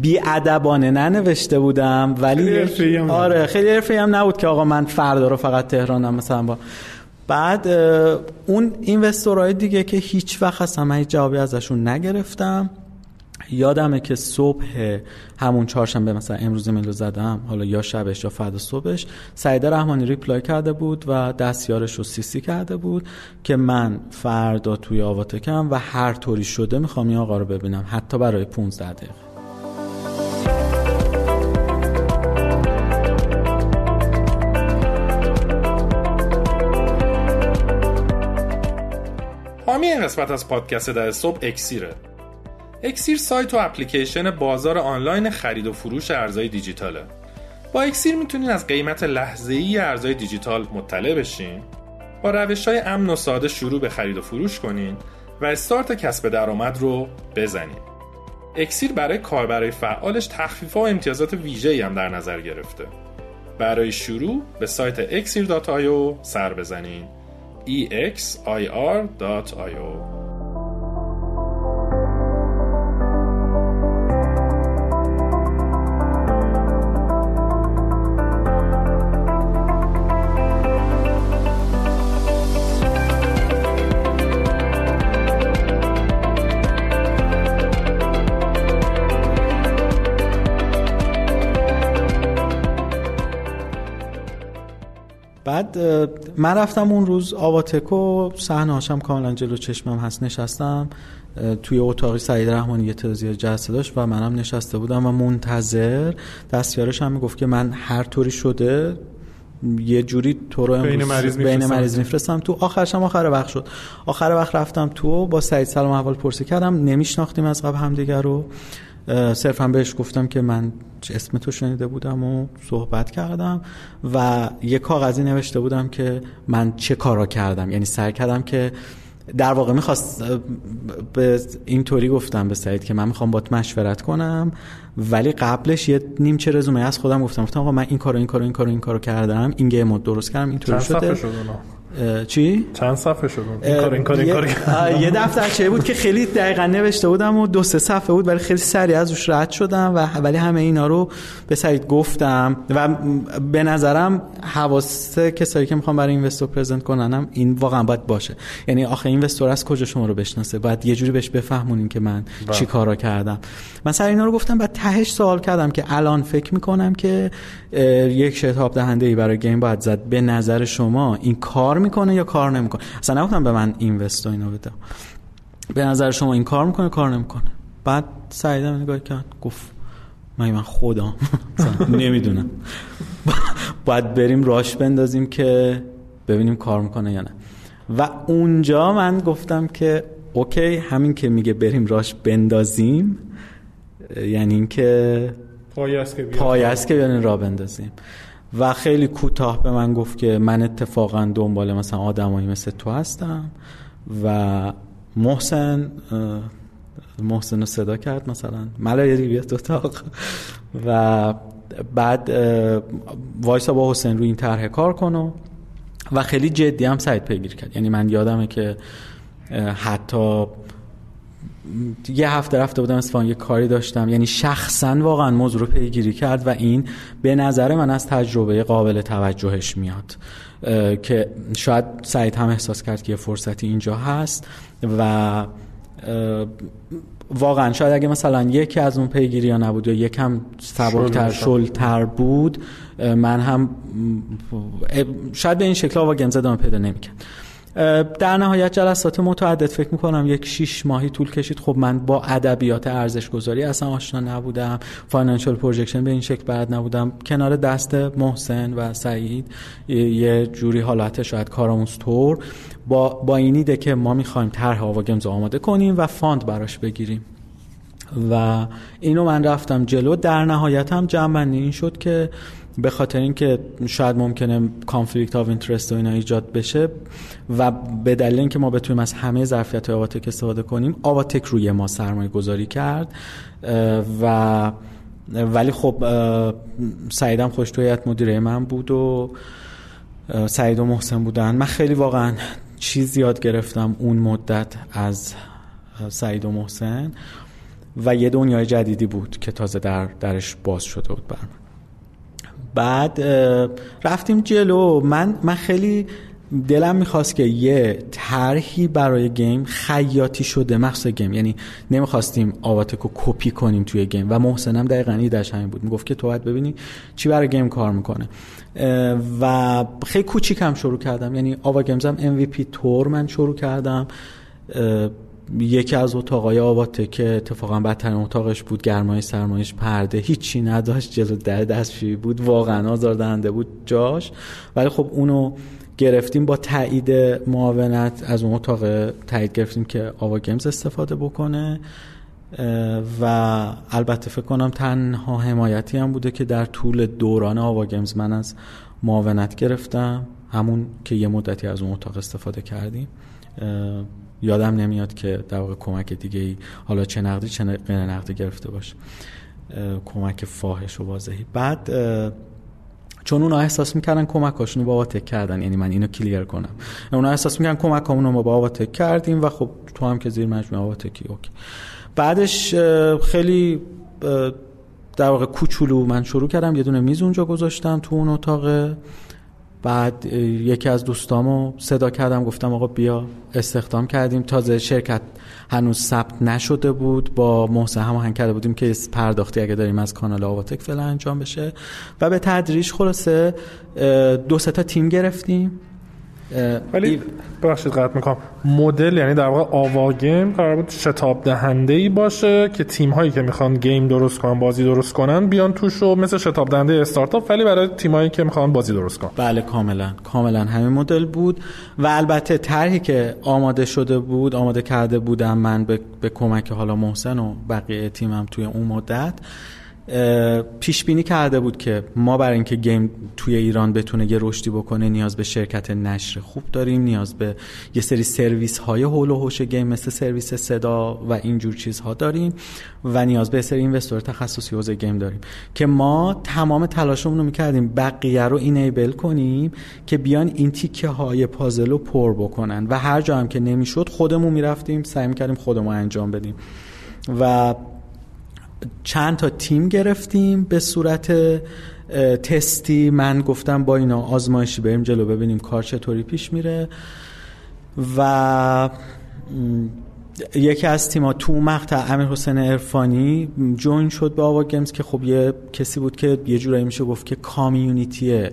بی ادبانه ننوشته بودم ولی خیلی آره خیلی حرفه‌ای هم نبود که آقا من فردا رو فقط تهرانم مثلا با بعد اون اینوستورهای دیگه که هیچ وقت اصلا من هیچ جوابی ازشون نگرفتم. یادمه که صبح همون چهارشنبه مثلا امروز میلو زدم حالا یا شبش یا فردا صبحش سعیده رحمانی ریپلای کرده بود و دستیارش رو سیسی کرده بود که من فردا توی آواتکم و هر طوری شده می‌خوام این آقا رو ببینم حتی برای 15 دقیقه. حامی این قسمت از پادکست درصبح اکسیره. اکسیر سایت و اپلیکیشن بازار آنلاین خرید و فروش ارزهای دیجیتاله. با اکسیر می‌تونین از قیمت لحظه ای ارزهای دیجیتال مطلع بشین با روش های امن و ساده شروع به خرید و فروش کنین و استارت کسب درآمد رو بزنین. اکسیر برای کاربرای فعالش تخفیف و امتیازات ویژه‌ای هم در نظر گرفته. برای شروع به سایت exir.io سر بزنین. exir.io بعد من رفتم اون روز آواتکو صحنه هاشم کاملا جلو چشمم هست نشستم. توی اتاقی سعید رحمانی یه تعزیه جلسه داشت و منم نشسته بودم و منتظر. دستیارش هم می‌گفت که من هر طوری شده یه جوری تو رو بین مریض مریض میفرستم. تو آخرش هم آخر وقت شد. آخر وقت رفتم تو با سعید سلام احوال پرسی کردم. نمیشناختیم از قبل همدیگه رو. صرفا بهش گفتم که من اسم تو شنیده بودم و صحبت کردم و یه کاغذی نوشته بودم که من چه کارا کردم. یعنی سعی کردم که در واقع می‌خواست به اینطوری گفتم به سعید که من می‌خوام بات مشورت کنم ولی قبلش یه نیمچه رزومه از خودم گفتم. گفتم آقا من این کارو این کارو این کارو این کارو کردم. این گیم درست کردم اینطوری شده. چی؟ چند صفحه شد؟ این کار این کار این کار یه دفترچه بود که خیلی دقیقا نوشته بودم و دو سه صفحه بود ولی خیلی سریع از روش رد شدم و ولی همه اینا رو به سعید گفتم و به نظرم حواس کسایی که می‌خوام برای اینوستور پرزنت کننم این واقعا باید باشه. یعنی آخه اینوستور از کجا شما رو بشناسه؟ باید یه جوری بهش بفهمونین که من با. چی کارا کردم. من سر اینا رو گفتم بعد تهش سوال کردم که الان فکر می‌کنم که یک شتاب دهنده ای برای گیم باید زد. به نظر شما این کار می‌کنه یا کار نمی‌کنه؟ اصلا نگفتم به من اینوست و اینو بده. به نظر شما این کار می‌کنه کار نمی‌کنه؟ بعد سعیدم نگاه کرد گفت من من خودم. نمی‌دونم. باید بریم راش بندازیم که ببینیم کار می‌کنه یا نه. و اونجا من گفتم که اوکی همین که میگه بریم راش بندازیم یعنی اینکه پای است که بیان را بندازیم. و خیلی کوتاه به من گفت که من اتفاقا دنبال مثلا آدمایی مثل تو هستم و محسن محسن رو صدا کرد مثلا. ملایری بیاد اتاق. و بعد وایسا با حسین روی این طرح کار کنو و خیلی جدی هم سعید پیگیر کرد. یعنی من یادمه که حتی یه هفته رفته بودم اصفهان یه کاری داشتم. یعنی شخصا واقعا موضوع رو پیگیری کرد و این به نظر من از تجربه قابل توجهش میاد. که شاید سعید هم احساس کرد که یه فرصتی اینجا هست و واقعا شاید اگه مثلا یکی از اون پیگیری ها نبود یا یکم سبکتر شلتر بود من هم شاید به این شکل گیمز ادامه پیدا نمی‌کرد. در نهایت جلسات متعدد فکر می‌کنم یک شیش ماهی طول کشید. خب من با ادبیات ارزش گذاری اصلا آشنا نبودم. financial projection به این شکل بلد نبودم. کنار دست محسن و سعید یه جوری حالت شاید کارآموز با با این ایده که ما می‌خوایم طرح آوا گیمز آماده کنیم و fund براش بگیریم. و اینو من رفتم جلو. در نهایت هم جمع این شد که به خاطر اینکه شاید ممکنه conflict of interest و اینا ایجاد بشه و به دلیل اینکه ما بتونیم از همه ظرفیت آواتک استفاده کنیم آواتک روی ما سرمایه گذاری کرد و ولی خب سعیدم خوش مدیره من بود و سعید و محسن بودن. من خیلی واقعا چیز یاد گرفتم اون مدت از سعید و محسن و یه دنیای جدیدی بود که تازه در درش باز شده بود برم بعد رفتیم جلو. من من خیلی دلم می‌خواست که یه طرحی برای گیم خیاطی شده مخصوص گیم. یعنی نمی‌خواستیم آواتکو کپی کنیم توی game. و محسنم دقیقا ایدش همین بود. می‌گفت که تو باید ببینی چی برای game کار می‌کنه. و خیلی کوچیکم شروع کردم. یعنی آوا گیمزم MVP تور من شروع کردم. یکی از اتاقای آواتکه که اتفاقا بدترین اتاقش بود گرمای سرمایش پرده هیچی نداشت جلو در دستشویی بود واقعا آزاردهنده بود جاش. ولی خب اونو گرفتیم با تایید معاونت از اون اتاق تایید گرفتیم که آوا گیمز استفاده بکنه. و البته فکر کنم تنها حمایتی هم بوده که در طول دوران آوا گیمز من از معاونت گرفتم. همون که یه مدتی از اون اتاق استفاده کردیم. یادم نمیاد که در واقع کمک دیگه ای حالا چه نقدی چه غیر نقدی گرفته باشه. کمک فاحش و واضحی. بعد چون اونا احساس می‌کردن کمکاشون رو با تک کردن یعنی من اینو کلیر کنم. اونا احساس می‌کردن کمک رو با بابا تک کردیم و خب تو هم که زیر مجموعه بابا تکی اوکی. بعدش خیلی در واقع کوچولو من شروع کردم یه دونه میز اونجا گذاشتم تو اون اتاق بعد یکی از دوستامو صدا کردم گفتم آقا بیا استخدام کردیم. تازه شرکت هنوز ثبت نشده بود. با محسن هماهنگ کرده بودیم که پرداختی اگه داریم از کانال آواتک فعلا انجام بشه. و به تدریج خلاصه دو تا تیم گرفتیم. ولی ببخشید قطع می‌کنم. مدل یعنی در واقع آوا گیم قرار بود شتاب دهنده ای باشه که تیم هایی که می‌خوان گیم درست کنن بازی درست کنن بیان توش و مثل شتاب دهنده استارتاپ ولی برای تیم هایی که می‌خوان بازی درست کنن. بله کاملا. کاملا همین مدل بود. و البته طرحی که آماده شده بود آماده کرده بودم من به, به کمک حالا محسن و بقیه تیمم توی اون مدت پیش بینی کرده بود که ما برای اینکه game توی ایران بتونه یه رشدی بکنه نیاز به شرکت نشر خوب داریم نیاز به یه سری سرویس های حول و حوش game مثل سرویس صدا و اینجور چیزها داریم و نیاز به سری investor تخصصی حوزه game داریم که ما تمام تلاشمون رو می‌کردیم بقیه رو enable کنیم که بیان این تیکه های پازل رو پر بکنن و هر جا هم که نمی‌شد خودمون می‌رفتیم سعی می‌کردیم خودمون انجام بدیم. و چند تا تیم گرفتیم به صورت تستی. من گفتم با اینا آزمایشی بریم جلو ببینیم کار چطوری پیش میره. و یکی از تیما تو مقطع امیر حسین ارفانی join شد به آوا گیمز که خب یه کسی بود که یه جورایی میشه گفت که community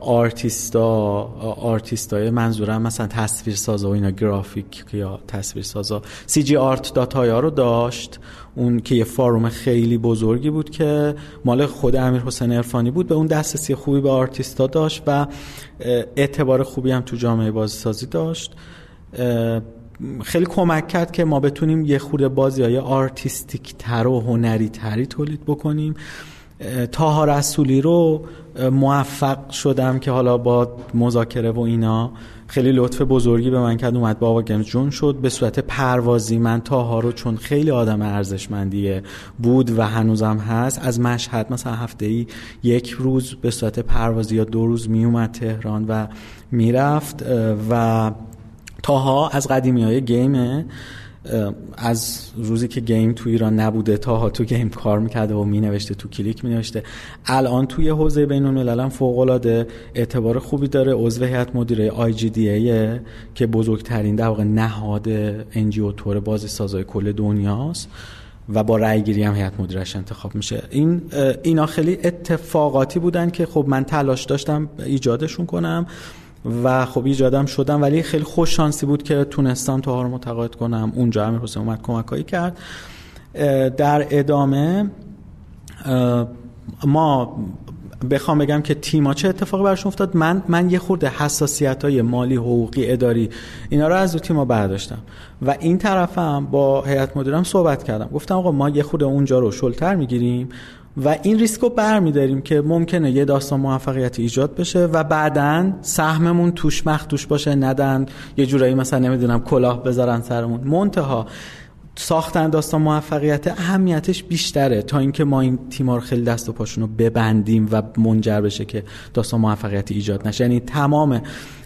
artist ا artist ای منظورم مثلا تصویر سازا و اینا گرافیک یا تصویر سازا CG Art dot ir رو داشت. اون که یه forum خیلی بزرگی بود که مال خود امیر حسین ارفانی بود. به اون دسترسی خوبی به آرتیستا داشت و اعتبار خوبی هم تو جامعه بازیسازی داشت. خیلی کمک کرد که ما بتونیم یه خورده بازی های artistic تر و هنری تری تولید بکنیم. طاها رسولی رو موفق شدم که حالا با مذاکره و اینا خیلی لطف بزرگی به من کرد اومد با آوا گیمز join شد. به صورت پروازی من طاها رو چون خیلی آدم ارزشمندیه بود و هنوزم هست از مشهد مثلا هفته ای یک روز به صورت پروازی یا دو روز می اومد تهران و می‌رفت و طاها از قدیمی های game ه از روزی که game تو ایران نبوده تا تو game کار می‌کرده و مینوشته تو کلیک مینوشته. الان توی حوزه بین الملل فوق العاده اعتبار خوبی داره عضو هیئت مدیره IGDA که بزرگترین در واقع نهاد انجیو تور بازی سازای کل دنیاست و با رأی گیری هم هیئت مدیرش انتخاب میشه. این اینا خیلی اتفاقاتی بودن که خب من تلاش داشتم ایجادشون کنم. و خب ایجادم شدم ولی خیلی خوش شانسی بود که تونستم تو رو متقاعد کنم. اونجا امیر حسین اومد کمکایی کرد. در ادامه ما بخوام بگم که تیما چه اتفاقی برشون افتاد؟ من من یه خورده حساسیت های مالی حقوقی اداری اینا رو از تیما برداشتم. و این طرفم با هیئت مدیرم صحبت کردم. گفتم آقا ما یه خورده اونجا رو شلتر می‌گیریم. و این ریسک رو برمیداریم که ممکنه یه داستان موفقیت ایجاد بشه و بعدا سهممون توش مخدوش باشه ندن یه جورایی مثلا نمی‌دونم کلاه بذارن سرمون. منتها ساختن داستان موفقیت اهمیتش بیشتره تا اینکه ما این تیما رو خیلی دست و پاشون رو ببندیم و منجر بشه که داستان موفقیتی ایجاد نشه. یعنی تمام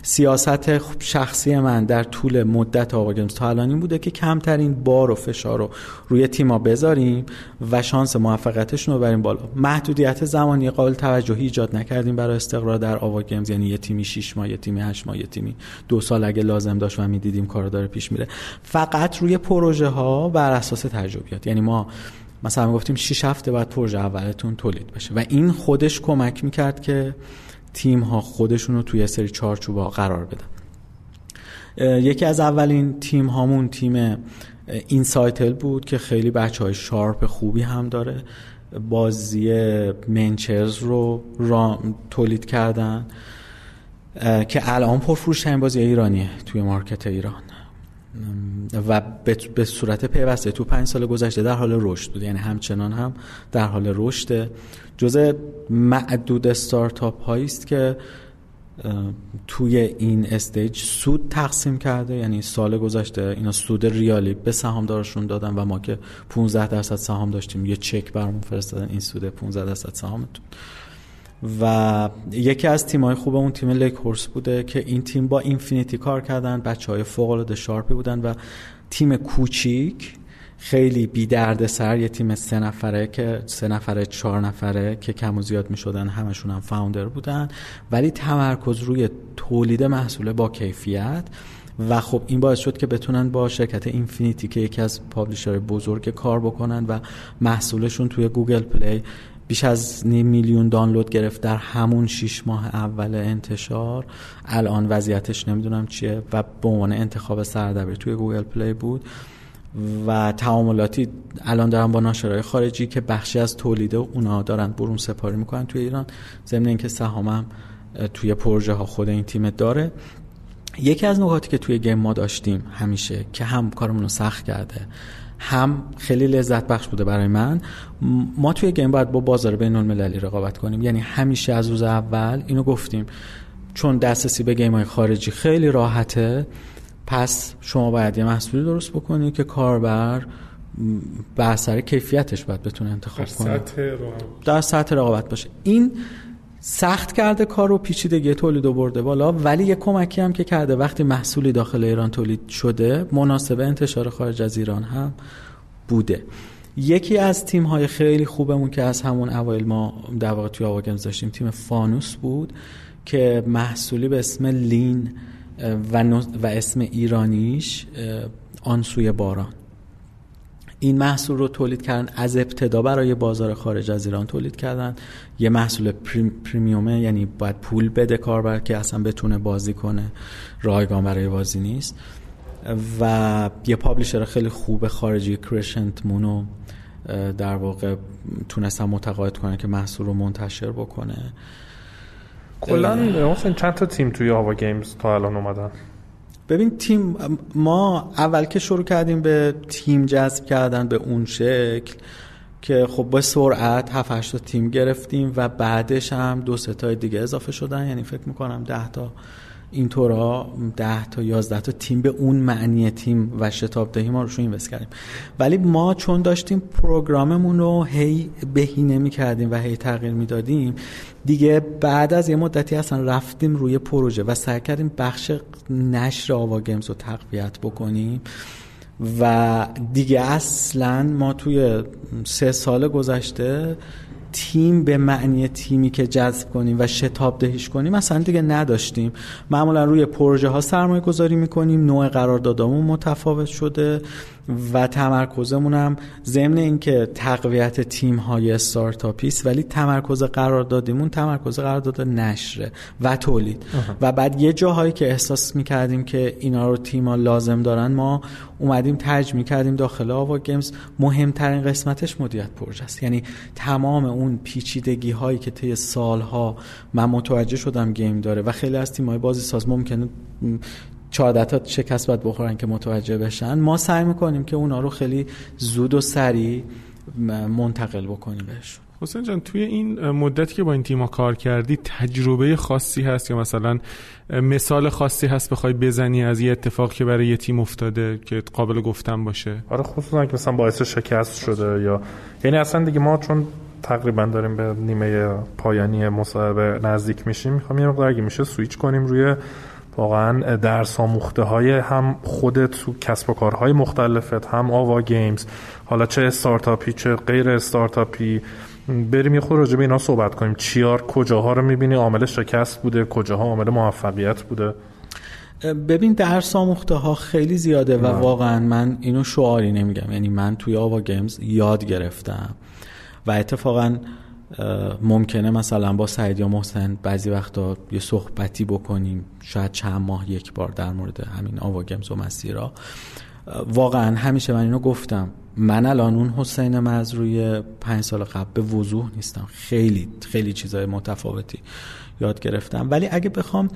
سیاست شخصی من در طول مدت آوا گیمز تا الان این بوده که کمترین بار و فشار رو روی تیما بذاریم و شانس موفقیتشون رو بریم بالا. محدودیت زمانی قابل توجهی ایجاد نکردیم برای استقرار در آوا گیمز یعنی یه تیمی 6 ماه یه تیمی 8 ماه یه تیمی دو سال اگه لازم داشت و می‌دیدیم کار داره پیش میره. فقط روی پروژه ها بر اساس تجربیات. یعنی ما مثلا گفتیم 6 هفته بعد پروژه اولتون تولید بشه. و این خودش کمک می‌کرد که تیم ها خودشون رو توی یه سری چارچوب ها قرار بدن. یکی از اولین تیم هامون تیم اینسایتل بود که خیلی بچه های sharp خوبی هم داره. بازی منچرز رو تولید کردن که الان پرفروش بازی ایرانیه توی market ایران. و به صورت پیوسته تو پنج سال گذشته در حال رشد بود یعنی همچنان هم در حال رشد جزء معدود استارتاپ هایی است که توی این stage سود تقسیم کرده. یعنی سال گذشته اینا سود ریالی به سهامدارشون دادن و ما که 15 درصد سهام داشتیم. یه چک برامون فرستادن این سود 15 درصد سهامتون. و یکی از تیمای خوب اون تیم لیک هورس بوده که این تیم با اینفینیتی کار کردن بچه های فوق العاده sharp ی بودن و تیم کوچیک خیلی بی درد سر یه تیم سه نفره که سه نفره چهار نفره که کم و زیاد می شدن همشون هم founder بودن. ولی تمرکز روی تولید محصول با کیفیت و خب این باعث شد که بتونن با شرکت اینفینیتی که یکی از publisher بزرگ کار بکنن و محصولشون توی گوگل پلی بیش از نیم میلیون دانلود گرفت در همون شیش ماه اول انتشار. الان وضعیتش نمی‌دونم چیه و به عنوان انتخاب سردبیر توی گوگل پلی بود و تعاملاتی الان دارن با ناشرهای خارجی که بخشی از تولیده اونا دارن برون سپاری می‌کنن توی ایران. ضمن اینکه سهامم توی پروژه ها خود این تیم داره. یکی از نکاتی که توی game ما داشتیم همیشه که هم کارمون رو سخت کرده هم خیلی لذت بخش بوده برای من. ما توی game باید با بازار بین المللی رقابت کنیم. یعنی همیشه از روز اول اینو گفتیم. چون دسترسی به گیم های خارجی خیلی راحته پس شما باید یه محصولی درست بکنید که کاربر بر اثر کیفیتش باید بتونه انتخاب کنه. در سطح رقابت باشه. این سخت کرده کار رو پیچیدگی تولید برده بالا ولی یه کمکی هم که کرده. وقتی محصولی داخل ایران تولید شده مناسب انتشار خارج از ایران هم بوده. یکی از تیم های خیلی خوبمون که از همون اوایل ما در واقع توی آواگمز داشتیم تیم فانوس بود که محصولی به اسم لین و, و اسم ایرانیش آنسوی باران. این محصول رو تولید کردن از ابتدا برای بازار خارج از ایران تولید کردن. یه محصول پریمیومه یعنی باید پول بده کاربر که اصلا بتونه بازی کنه. رایگان برای بازی نیست. و یه پابلیشر خیلی خوب خارجی کرشنت مونو در واقع تونستن متقاعد کنه که محصول رو منتشر بکنه. کلا چند تا تیم توی آوا گیمز تا الان اومدن؟ ببین تیم ما اول که شروع کردیم به تیم جذب کردن به اون شکل که خب با سرعت 7 8 تیم گرفتیم و بعدش هم دو سه تا دیگه اضافه شدن. یعنی فکر می‌کنم 10 تا اینطورا 10 تا 11 تا تیم به اون معنی تیم و شتاب دهی ما روشون اینوست کردیم. ولی ما چون داشتیم پروگراممون رو هی بهینه می کردیم و هی تغییر می‌دادیم دیگه بعد از یه مدتی اصلا رفتیم روی پروژه و سعی کردیم بخش نشر آوا گیمز رو تقویت بکنیم و دیگه اصلا ما توی سه سال گذشته تیم به معنی تیمی که جذب کنیم و شتاب دهیش کنیم اصلا دیگه نداشتیم. معمولا روی پروژه ها سرمایه گذاری می‌کنیم نوع قراردادامون متفاوت شده. و تمرکزمون هم ضمن اینکه تقویت تیم های استارتاپیست ولی تمرکز قراردادیمون تمرکز قرارداد نشره و تولید. و بعد یه جاهایی که احساس می‌کردیم که اینا رو تیما لازم دارن ما اومدیم ترج می‌کردیم داخل آوا گیمز. مهمترین قسمتش مدیریت پروژه است. یعنی تمام اون پیچیدگی هایی که طی سالها من متوجه شدم game داره و خیلی از تیم های بازی ساز ممکنه 14 تا شکست باید بخورن که متوجه بشن. ما سعی می‌کنیم که اونا رو خیلی زود و سریع منتقل بکنیم بهشون. حسین جان توی این مدتی که با این تیما کار کردی تجربه خاصی هست یا مثلا مثال خاصی هست بخوای بزنی از یه اتفاق که برای یه تیم افتاده که قابل گفتن باشه؟ آره خصوصا که مثلا باعث شکست شده یا یعنی اصلا دیگه ما چون تقریبا داریم به نیمه پایانی مصاحبه نزدیک میشیم می‌خوام یه مقدار میشه سویچ کنیم روی واقعا درس آموخته های هم خودت تو کسب و کارهای مختلفت هم آوا گیمز حالا چه استارتاپی چه غیر استارتاپی. بریم یه خورده راجع به اینا صحبت کنیم. چیا رو کجاها رو می‌بینی؟ عامل شکست بوده کجاها عامل موفقیت بوده؟ ببین درس آموخته ها خیلی زیاده و واقعا من اینو شعاری نمیگم. یعنی من توی آوا گیمز یاد گرفتم و اتفاقا ممکنه مثلا با سعید یا محسن بعضی وقتا یه صحبتی بکنیم شاید چند ماه یک بار در مورد همین آوا گیمز و مسیرا. واقعا همیشه من اینو گفتم. من الان اون حسین مزروعی پنج سال قبل به وضوح نیستم. خیلی خیلی چیزای متفاوتی یاد گرفتم. ولی اگه بخوام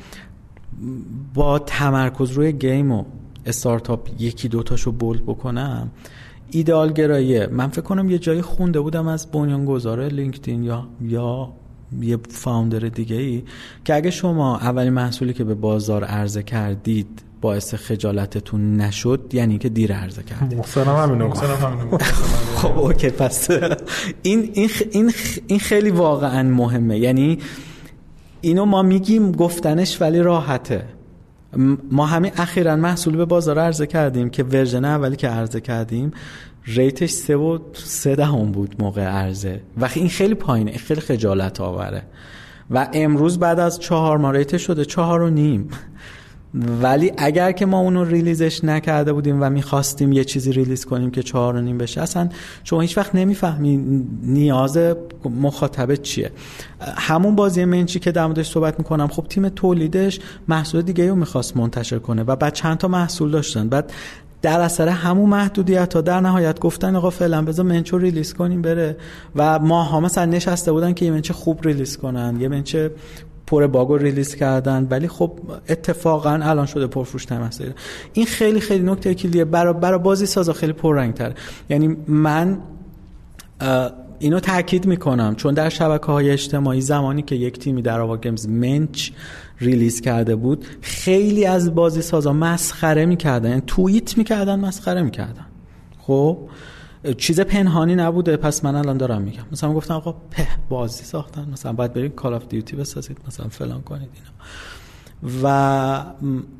با تمرکز روی game و استارتاپ یکی دوتاشو bold بکنم ایدئال گراییه من فکر کنم یه جایی خونده بودم از بنیانگذار لینکدین یا یا یه فاوندر دیگه ای که اگه شما اولین محصولی که به بازار عرضه کردید باعث خجالتتون نشد یعنی که دیر عرضه کردید. محسنم همینو خب اوکی پس این, این, این, این خیلی واقعا مهمه. یعنی اینو ما میگیم گفتنش ولی راحته. ما همین اخیرا محصول به بازار عرضه کردیم که version اولی که عرضه کردیم rate ش سه و سه دهم بود موقع عرضه. و این خیلی پایینه خیلی خجالت آوره. و امروز بعد از چهار ماه rate ش شده چهار و نیم. ولی اگر که ما اونو release ش نکرده بودیم و می‌خواستیم یه چیزی release کنیم که چهار و نیم بشه اصلا شما هیچ وقت نمی‌فهمی نیاز مخاطبه چیه. همون بازی منچی که در موردش صحبت می‌کنم خب تیم تولیدش محصول دیگه رو می‌خواست منتشر کنه و بعد چند تا محصول داشتن. بعد در اثر همون محدودیت ها در نهایت گفتن آقا فعلا بذار منچو release کنیم بره. و ما ها مثلا نشسته بودن که یه منچ خوب release کنن یه منچ پر bug release کردن ولی خب اتفاقا الان شده پرفروش ترین این خیلی خیلی نکته کلیدیه. برای برای بازی سازا خیلی پررنگ تر یعنی من اینو تاکید می‌کنم. چون در شبکه های اجتماعی زمانی که یک تیمی در آوا گیمز منچ release کرده بود خیلی از بازی سازا مسخره می‌کردن. یعنی توییت می‌کردن مسخره می‌کردن. خب؟ چیز پنهانی نبوده پس من الان دارم میگم. مثلا گفتم آقا چه بازی ساختن. مثلا باید برید Call of Duty بسازید مثلا فلان کنید اینا. و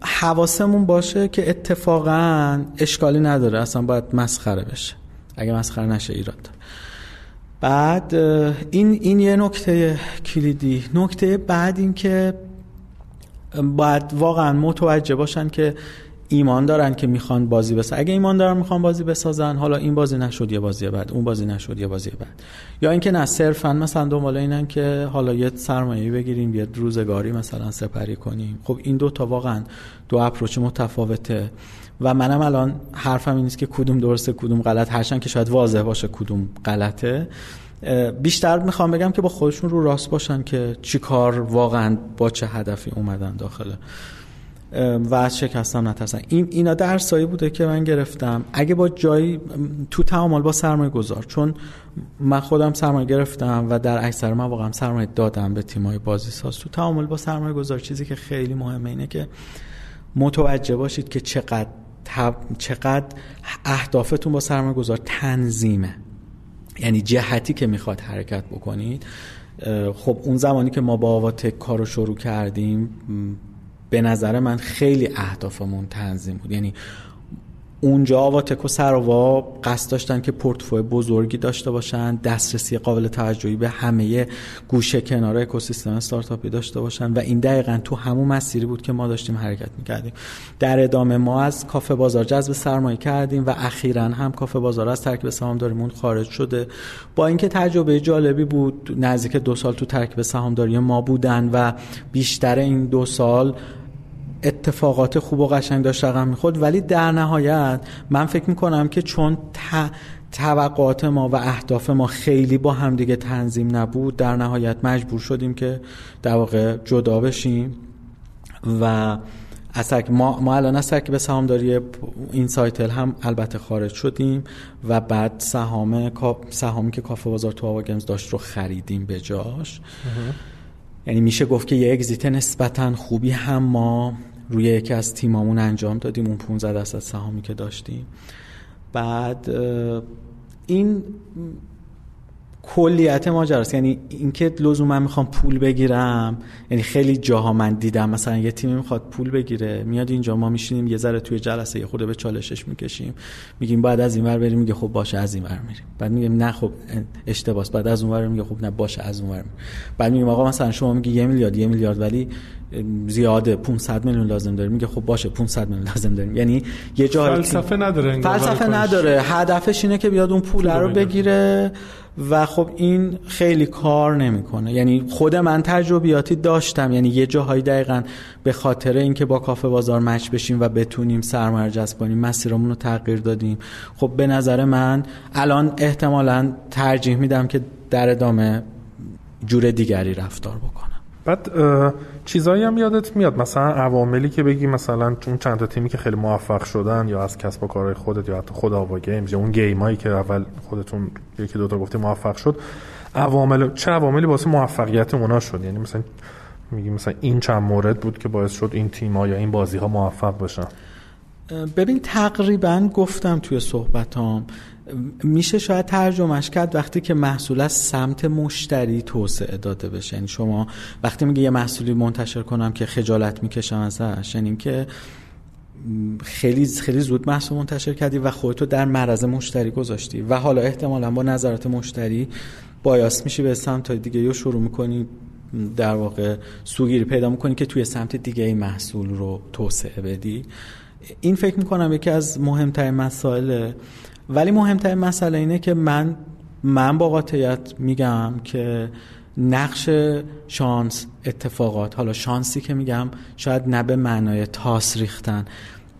حواسمون باشه که اتفاقا اشکالی نداره. اصلا باید مسخره بشه. اگه مسخره نشه ایراد داره. بعد این این یه نکته کلیدی. نکته بعد این که باید واقعا متوجه باشن که ایمان دارن که می‌خوان بازی بسازن اگه ایمان دارن می‌خوان بازی بسازن حالا این بازی نشد یه بازی بعد اون بازی نشد یه بازی بعد. یا اینکه نه صرفا مثلا دنبال اینن که حالا یه سرمایه بگیریم یه روزگاری مثلا سپری کنیم. خب این دو تا واقعا دو اپروچ متفاوته و منم الان حرفم این نیست که کدوم درسته کدوم غلط هرچند که شاید واضح باشه کدوم غلطه. بیشتر می‌خوام بگم که با خودشون رو راست باشن که چی کار واقعا با چه هدفی اومدن داخله و از شکستم نترسن این اینا درسایی بوده که من گرفتم. اگه با جایی تو تعامل با سرمایه گذار. چون من خودم سرمایه گرفتم و در اکثر من واقعا سرمایه دادم به تیمای بازی ساز تو تعامل با سرمایه گذار چیزی که خیلی مهمه اینه که متوجه باشید که چقدر چقدر اهدافتون با سرمایه گذار تنظیمه. یعنی جهتی که می‌خواد حرکت بکنید. خب اون زمانی که ما با آواتک کار رو شروع کردیم به نظر من خیلی اهدافمون تنظیم بود. یعنی اونجا و سراوا قصد داشتن که پورتفوی بزرگی داشته باشن دسترسی قابل توجهی به همه گوشه کنار اکوسیستم استارتاپی داشته باشن و این دقیقا تو همون مسیری بود که ما داشتیم حرکت می‌کردیم. در ادامه ما از کافه بازار جذب سرمایه کردیم و اخیرا هم کافه بازار از ترکیب سهامداریمون خارج شده. با اینکه تجربه جالبی بود نزدیک دو سال تو ترکیب سهامداری ما بودن و بیشتر این دو سال اتفاقات خوب و قشنگ داشت رقم می‌خورد ولی در نهایت من فکر می‌کنم که چون توقعات ما و اهداف ما خیلی با همدیگه تنظیم نبود در نهایت مجبور شدیم که در واقع جدا بشیم. و از ما, ما الان از ترکیب سهامداری این سایتل هم البته خارج شدیم و بعد سهام سهامی که کافه بازار تو آوا گیمز داشت رو خریدیم به جاش. یعنی میشه گفت که یه اگزیت نسبتا خوبی هم ما روی یکی از تیمامون انجام دادیم اون 15 درصد سهامی که داشتیم. بعد این کلیت ماجراست یعنی اینکه لزوما می‌خوام پول بگیرم یعنی خیلی جاها من دیدم. مثلا یه تیمی می‌خواد پول بگیره میاد اینجا ما میشینیم یه ذره توی جلسه یه خورده به چالشش می‌کشیم. میگیم بعد از این ور بریم میگه خب باشه از این ور میریم. بعد میگیم نه خب اشتباس. بعد از اون ور میگه خب نه باشه از اون ور بعد میگیم آقا مثلا شما میگی یه میلیارد یه میلیارد ولی زیاده 500 میلیون لازم داریم. میگه خب باشه 500 میلیون لازم داریم. یعنی یه جایی فلسفه نداره فلسفه نداره. هدفش اینه که بیاد اون پول رو بگیره. و خب این خیلی کار نمی‌کنه. یعنی خود من تجربیاتی داشتم. یعنی یه جاهایی دقیقا به خاطر اینکه با کافه بازار match بشیم و بتونیم سرمایه جذب کنیم مسیرمون رو تغییر دادیم. خب به نظر من الان احتمالا ترجیح میدم که در ادامه جور دیگری رفتار بکنم. بعد چیزایی هم یادت میاد. مثلا عواملی که بگی مثلا چون چند تا تیمی که خیلی موفق شدن یا از کسب و کارهای خودت یا حتی خود آوا گیمز یا اون game ایی که اول خودتون یکی دو تا گفتی موفق شد عوامل چه عواملی واسه موفقیت اونا شد؟ یعنی مثلا میگی مثلا این چند مورد بود که باعث شد این تیم‌ها یا این بازی ها موفق بشن؟ ببین تقریبا گفتم توی صحبتام میشه شاید ترجمهش کرد وقتی که محصول از سمت مشتری توسعه داده بشه. یعنی شما وقتی میگه یه محصولی منتشر کنم که خجالت می‌کشم ازش یعنی که خیلی خیلی زود محصول منتشر کردی و خودتو در معرض مشتری گذاشتی. و حالا احتمالا با نظرات مشتری bias میشی به سمت دیگه. یا شروع می‌کنی در واقع سوگیری پیدا می‌کنی که توی سمت دیگه این محصول رو توسعه بدی. این فکر می‌کنم یکی از مهمترین مسائل ولی مهمترین مسئله اینه که من من با قاطعیت میگم که نقش شانس اتفاقات حالا شانسی که میگم شاید نه به معنای تاس ریختن.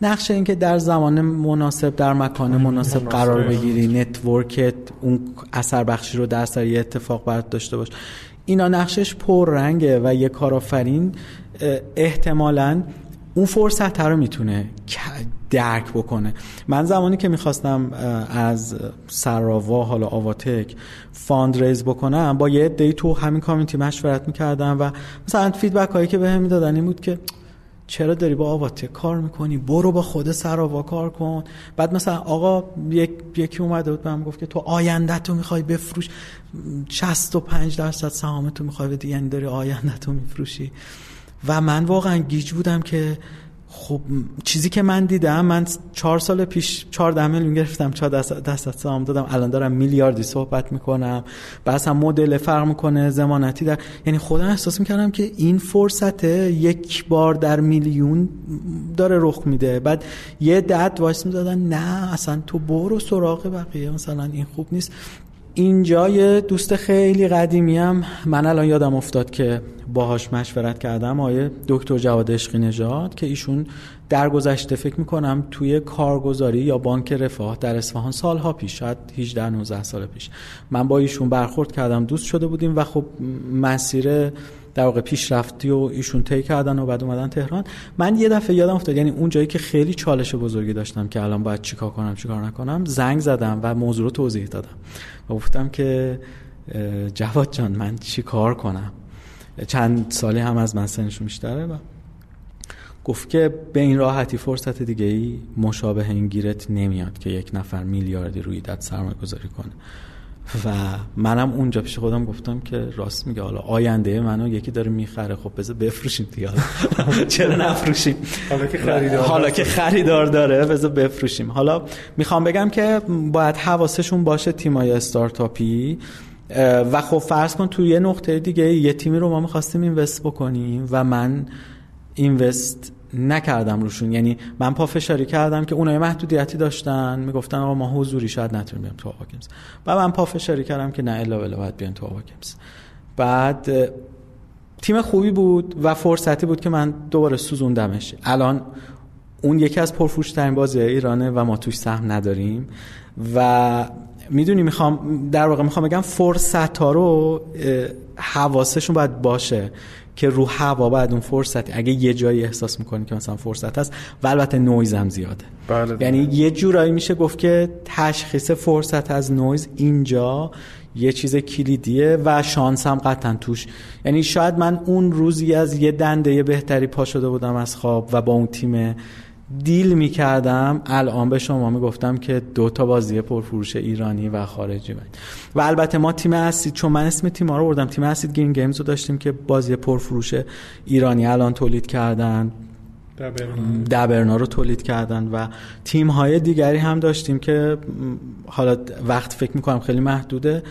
نقش این که در زمان مناسب در مکان مناسب قرار بگیری network ت اون اثر بخشی رو در سر یه اتفاق برات داشته باش. اینا نقشش پررنگه و یه کارآفرین احتمالاً اون فرصت رو می‌تونه درک بکنه. من زمانی که می‌خواستم از سراوا حالا آواتک fundraise بکنم با یه عده تو همین community مشورت می‌کردم و مثلا feedback هایی که بهم می‌دادن این بود که چرا داری با آواتک کار می‌کنی؟ برو با خود سراوا کار کن. بعد مثلا آقا یک یکی اومده بود بهم گفت که تو آینده تو می‌خوای بفروش 65 درصد سهام تو می‌خوای بدی یعنی داری آینده تو میفروشی. و من واقعا گیج بودم که خب چیزی که من دیدم من چهار سال پیش چهار میلیون گرفتم چهار دست دست سهام دادم. الان دارم میلیاردی صحبت می‌کنم. هم مدل فرق می‌کنه زمانتی در یعنی خودم احساس می‌کردم که این فرصت یک بار در میلیون داره رخ میده. بعد یه دد وایس می‌دادن نه اصلا تو برو سراغ بقیه مثلا این خوب نیست. اینجا یه دوست خیلی قدیمی هم من الان یادم افتاد که باهاش مشورت کردم آیه دکتر جواد عشقی نژاد که ایشون در گذشته فکر می‌کنم توی کارگزاری یا بانک رفاه در اصفهان سالها پیش شاید 18 19 سال پیش. من با ایشون برخورد کردم دوست شده بودیم و خب مسیر در واقع پیشرفتی و ایشون طی کردن و بعد اومدن تهران. من یه دفعه یادم افتاد یعنی اون جایی که خیلی چالش بزرگی داشتم که الان باید چیکار کنم چیکار نکنم زنگ زدم و موضوع رو توضیح دادم و گفتم که جواد جان من چیکار کنم؟ چند سالی هم از من سنشون بیشتره و گفت که به این راحتی فرصت دیگه ای مشابه این گیرت نمیاد که یک نفر میلیاردی روی داد سرمایه گذاری کنه. و منم اونجا پیش خودم گفتم که راست میگه. حالا آینده منو یکی داره می‌خره. خب بذار بفروشیم دیگه. چرا نفروشیم؟ حالا که خریدار حالا که خریدار داره بذار بفروشیم. حالا می‌خوام بگم که باید حواسشون باشه تیمای استارتاپی. و خب فرض کن توی یه نقطه دیگه یه تیمی رو ما می‌خواستیم اینوست بکنیم و من اینوست نکردم روشون. یعنی من پافشاری کردم که اونای محدودیتی داشتن. می‌گفتن آقا ما حضوری شاید نتونیم بیام تو آواکمز و من پافشاری کردم که نه الا و بلا باید بیان تو آواگیمز بعد تیم خوبی بود و فرصتی بود که من دوباره سوزوندمش. الان اون یکی از پرفروشترین بازی ایرانه و ما توش سهم نداریم. و می‌دونی می‌خوام در واقع می‌خوام بگم فرصت ها رو حواسشون باید باشه. که رو هوا بعد اون فرصت اگه یه جایی احساس می‌کنی که مثلا فرصت هست و البته نویز هم زیاده. بله. یعنی یه جورایی میشه گفت که تشخیص فرصت از نویز اینجا یه چیز کلیدیه و شانس هم قطعا توش. یعنی شاید من اون روزی از یه دنده بهتری پا شده بودم از خواب و با اون تیم deal می‌کردم. الان به شما می‌گفتم که دو تا بازی پرفروش ایرانی و خارجی باید. و البته ما تیم اسید چون من اسم تیم رو بردم تیم اسید game گیمز رو داشتیم که بازی پرفروش ایرانی الان تولید کردن. دبرنا. رو تولید کردن و تیم های دیگری هم داشتیم که حالا وقت فکر می‌کنم خیلی محدوده.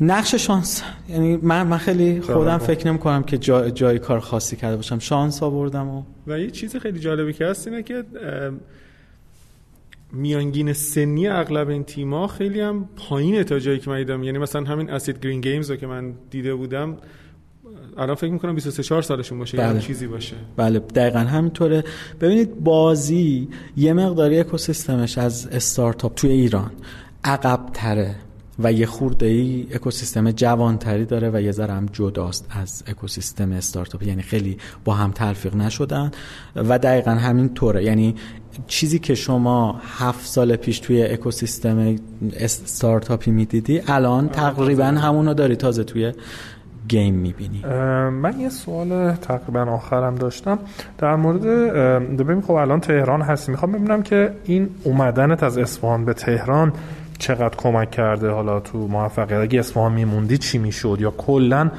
نقش شانس. یعنی من من خیلی خودم فکر نمی کنم که جای, جای کار خاصی کرده باشم. شانس آوردم و و یه چیز خیلی جالبی که هست اینه که میانگین سنی اغلب این تیما خیلی هم پایینه تا جایی که من دیدم. یعنی مثلا همین اسید گرین گیمز رو که من دیده بودم الان فکر می‌کنم 23 4 سالشون باشه بله. یا چیزی باشه. بله دقیقا همینطوره. ببینید بازی یه مقداری اکوسیستمش از استارتاپ توی ایران عقب تره و یه خورده ای اکوسیستم جوانتری داره و یه ذره هم جداست از اکوسیستم استارتاپ. یعنی خیلی با هم تلفیق نشدن و دقیقا همین طوره. یعنی چیزی که شما هفت سال پیش توی اکوسیستم استارتاپی می‌دیدی الان تقریبا همونو داری تازه توی گیم می‌بینی. من یه سوال تقریبا آخرم داشتم. در مورد ببینیم خب الان تهران هستی. می‌خوام ببینم که این اومدنت از اصفهان به تهران چقدر کمک کرده حالا تو موفقیت؟ اگه اصفهان میموندی چی می‌شد؟ یا کلا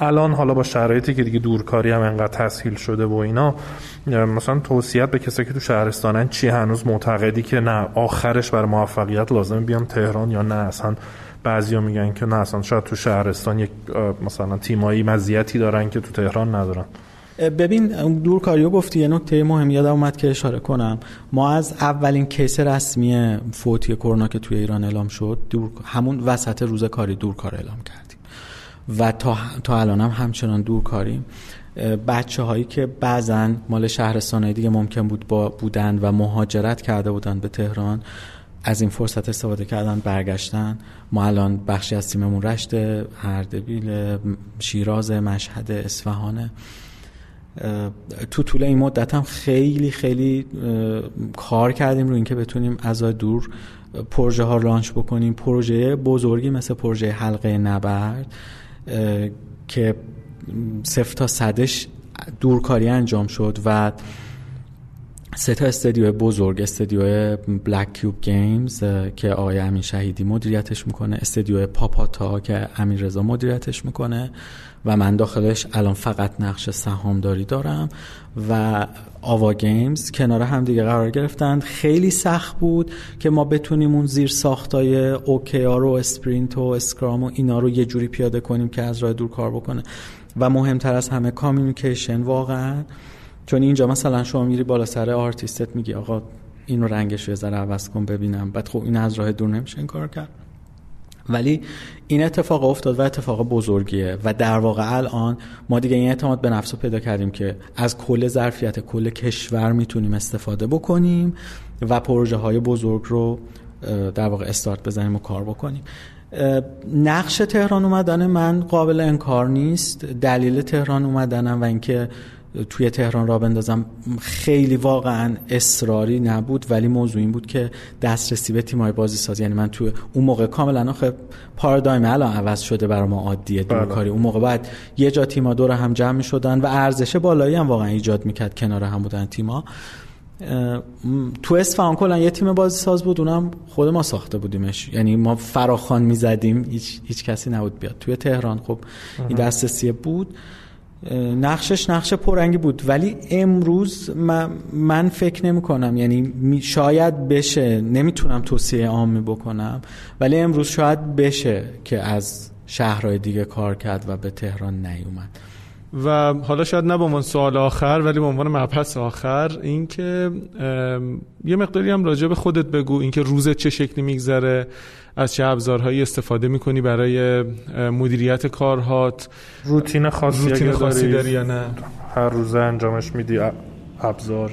الان حالا با شرایطی که دیگه دورکاری هم انقدر تسهیل شده و اینا مثلا توصیت به کسایی که تو شهرستانن چی هنوز معتقدی که نه آخرش بر موفقیت لازم بیام تهران یا نه؟ اصلا بعضیا میگن که نه اصلا شاید تو شهرستان یک مثلا تیمایی مزیتی دارن که تو تهران ندارن. ببین دور کاریو گفتی یه نکته مهم یادم اومد که اشاره کنم. ما از اولین کیس رسمی فوتی کرونا که توی ایران اعلام شد دور همون وسط روز کاری دور کار اعلام کردیم. و تا تا الان هم همچنان دور کاریم. بچه هایی که بعضا مال شهرستان دیگه ممکن بود با بودن و مهاجرت کرده بودن به تهران از این فرصت استفاده کردن برگشتن. ما الان بخشی از تیممون رشت اردبیل شیراز مشهد اصفهانه. تو طول این مدت هم خیلی خیلی کار کردیم رو اینکه بتونیم از دور پروژه ها لانچ بکنیم. پروژه بزرگی مثل پروژه حلقه نبرد که صفر تا صدش دورکاری انجام شد و سه تا studio بزرگ studio بلک کیوب گیمز که آقای امین شهیدی مدیریتش می‌کنه studio پاپاتا که امین رضا مدیریتش می‌کنه و من داخلش الان فقط نقش سهامداری دارم و آوا گیمز کنار هم دیگه قرار گرفتن. خیلی سخت بود که ما بتونیم اون زیر ساختای OKR و sprint و scrum و اینا رو یه جوری پیاده کنیم که از راه دور کار بکنه. و مهمتر از همه communication واقعا چون اینجا مثلا شما میری بالا سر آرتیستت میگی آقا اینو رنگش رو ذره عوض کن ببینم. بعد خب این از راه دور نمیشه این کار کرد. ولی این اتفاق افتاد و اتفاق بزرگیه. و در واقع الان ما دیگه این اعتماد به نفس رو پیدا کردیم که از کل ظرفیت کل کشور می‌تونیم استفاده بکنیم و پروژه های بزرگ رو در واقع استارت بزنیم و کار بکنیم. نقش تهران اومدن من قابل انکار نیست. دلیل تهران اومدنم و اینکه توی تهران را بندازم. خیلی واقعا اصراری نبود ولی موضوع این بود که دسترسی به تیمای بازی ساز یعنی من تو اون موقع کاملا خب پارادایم الان عوض شده برای ما عادیه دورکاری اون موقع بعد یه جا تیما دور هم جمع می شدن و ارزش بالایی هم واقعا ایجاد می‌کرد کنار هم بودن تیما تو اصفهان کلا یه تیم بازی ساز بود اونم خود ما ساخته بودیمش. یعنی ما فراخان می‌زدیم. هیچ, هیچ کسی نبود بیاد. توی تهران خب این دسترسی بود. نقشش نقش پرنگی بود. ولی امروز من, من فکر نمی کنم. یعنی شاید بشه. نمی‌تونم توصیه عامی بکنم. ولی امروز شاید بشه که از شهرهای دیگه کار کرد و به تهران نیومد. و حالا شاید نه به عنوان سوال آخر ولی به عنوان مبحث آخر اینکه یه مقداری هم راجع به خودت بگو اینکه روزت چه شکلی میگذره از چه ابزارهایی استفاده می‌کنی برای مدیریت کارهات. روتین خاصی, روتین خاصی داری یا نه؟ هر روز انجامش میدی ابزار.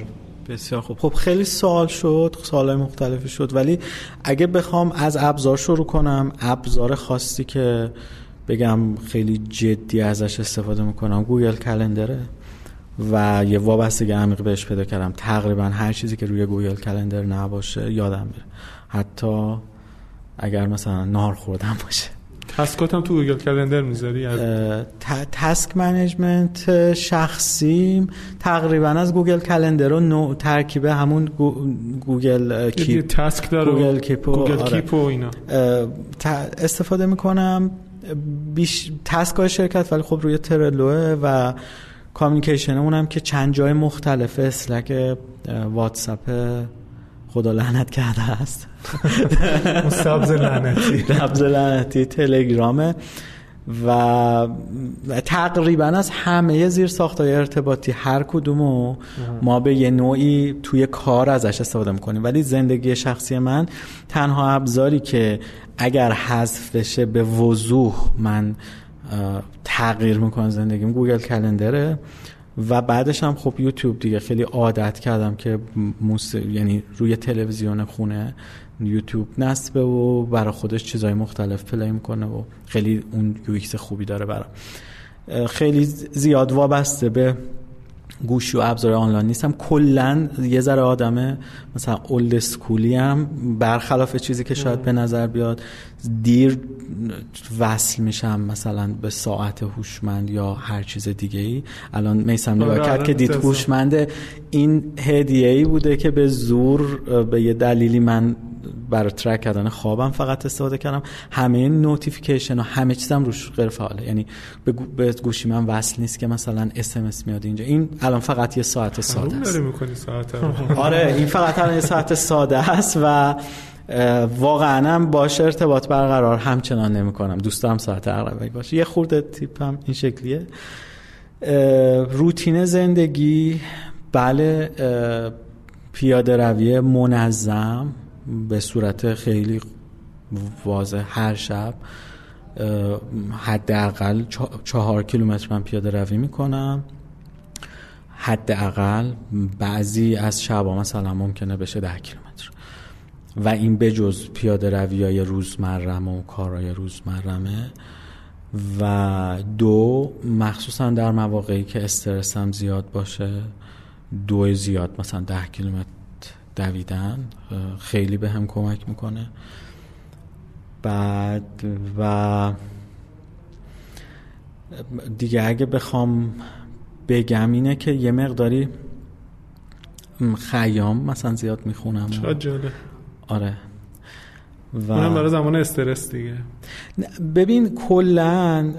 بسیار خوب. خب خیلی سوال شد سوال مختلفی شد ولی اگه بخوام از ابزار شروع کنم ابزار خاصی که بگم خیلی جدی ازش استفاده می‌کنم. Google Calendar ه و یه وابستگی عمیق بهش پیدا کردم. تقریبا هر چیزی که روی Google Calendar نباشه یادم میره. حتی اگر مثلا ناهار خوردنم باشه. task ات هم تو Google Calendar می‌ذاری؟ task management شخصیم. تقریبا از Google Calendar و نوع ترکیب همون Google Keep task داره Google Keep و, Google Keep و اینا. استفاده می‌کنم. بیس task شرکت ولی خب روی Trello ه و communication مون هم که چند جای مختلفه Slack واتساپ خدا لعنت کرده است. سبز لعنتی. سبز لعنتی تلگرامه و تقریبا از همه زیر ساختای ارتباطی هر کدومو ما به یه نوعی توی کار ازش استفاده می‌کنیم. ولی زندگی شخصی من تنها ابزاری که اگر حذف بشه به وضوح من تغییر می‌کنم زندگیم. گوگل کلندره. و بعدش هم خب یوتیوب دیگه. خیلی عادت کردم که موس... یعنی روی تلویزیون خونه یوتیوب نصبه و برای خودش چیزهای مختلف پلی می‌کنه و خیلی اون یو خوبی داره برام. خیلی زیاد وابسته به گوشی و ابزار آنلاین نیستم کلا یه ذره آدمه مثلا اولد اسکولی هم برخلاف چیزی که شاید به نظر بیاد دیر وصل میشم مثلا به ساعت هوشمند یا هر چیز دیگه ای الان میسم نگاه آره، کرد که دید. هوشمنده این هدیه ای بوده که به زور به یه دلیلی من برای ترک کردن خوابم فقط استفاده کردم. همه نوتیفیکیشن و همه چیزم روش غیر فعاله یعنی به, به گوشی من وصل نیست که مثلا اس ام اس میاد اینجا. این الان فقط یه ساعت ساده است. ساعت. آره این فقط الان یه ساعت ساده است و واقعا هم باش ارتباط برقرار. همچنان نمی کنم دوست دارم ساعت اغلبی باشه. یه خورده تیپم این شکلیه. روتین زندگی. بله پیاده روی منظم. به صورت خیلی واضح هر شب حداقل چه- چهار کیلومتر من پیاده روی می‌کنم. حداقل بعضی از شبا مثلا ممکنه بشه ده کیلومتر. و این بجز پیاده روی های روزمرم و کارهای روزمرمه و دو مخصوصا در مواقعی که استرسم زیاد باشه دو زیاد مثلا ده کیلومتر دویدن خیلی به هم کمک می‌کنه. بعد و دیگه اگه بخوام بگم اینه که یه مقداری خیام مثلا زیاد می‌خونم. چقدر جالب. آره. و اونم برای زمان استرس دیگه. ببین کلا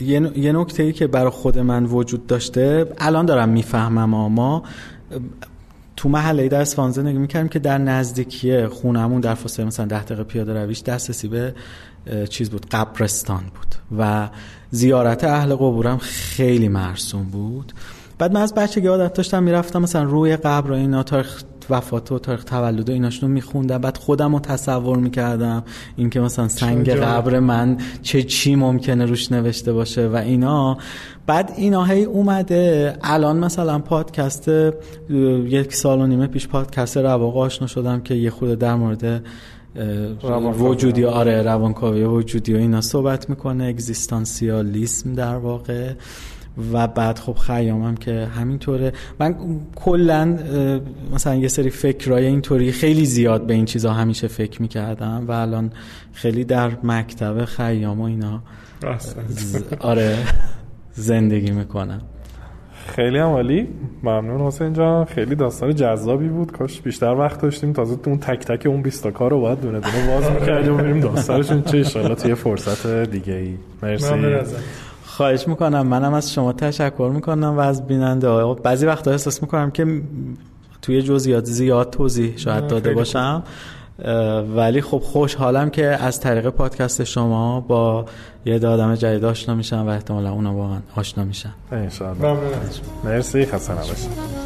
یه نکته ای که برای خود من وجود داشته الان دارم می‌فهمم ها. تو محله در اصفهان زندگی می‌کردیم که در نزدیکی خونمون در فاصله مثلا ده دقیقه پیاده رویش دسترسی به چیز بود قبرستان بود و زیارت اهل قبورم خیلی مرسوم بود. بعد من از بچگی عادت داشتم می‌رفتم مثلا روی قبر و اینا تاریخ وفات و تاریخ تولد و ایناشونو میخوندم. بعد خودم رو تصور می‌کردم اینکه مثلا سنگ. قبر من چه چی ممکنه روش نوشته باشه و اینا. بعد اینا هی اومده. الان مثلا پادکست یک سال و نیمه پیش پادکست رواق آشنا شدم که یه خود در مورد. وجودی آره روانکاوی وجودی و اینا صحبت می‌کنه. اگزیستانسیالیسم در واقع. و بعد خب خیامم که همینطوره. من کلا مثلا یه سری فکرای اینطوری خیلی زیاد به این چیزا همیشه فکر می‌کردم و الان خیلی در مکتب خیام و اینا. ز- آره زندگی می‌کنم. خیلی هم عالی. ممنون حسین جان. خیلی داستان جذابی بود. کاش بیشتر وقت داشتیم. تازه تو اون تک تک اون 20 تا کار رو باید دونه دونه باز می‌کردیم و داستانشون چه؟ ان توی فرصت دیگه ای مرسی. ممنون ازت. خواهش می‌کنم. منم از شما تشکر می‌کنم و از بیننده ها. بعضی وقتا احساس می‌کنم که توی جزئیات زیاد توضیح شاید داده باشم. ولی خب خوشحالم که از طریق پادکست شما با یه عده آدم جدید آشنا میشم و احتمالا اونا واقعا آشنا میشن. مرسی. خسته نباشید.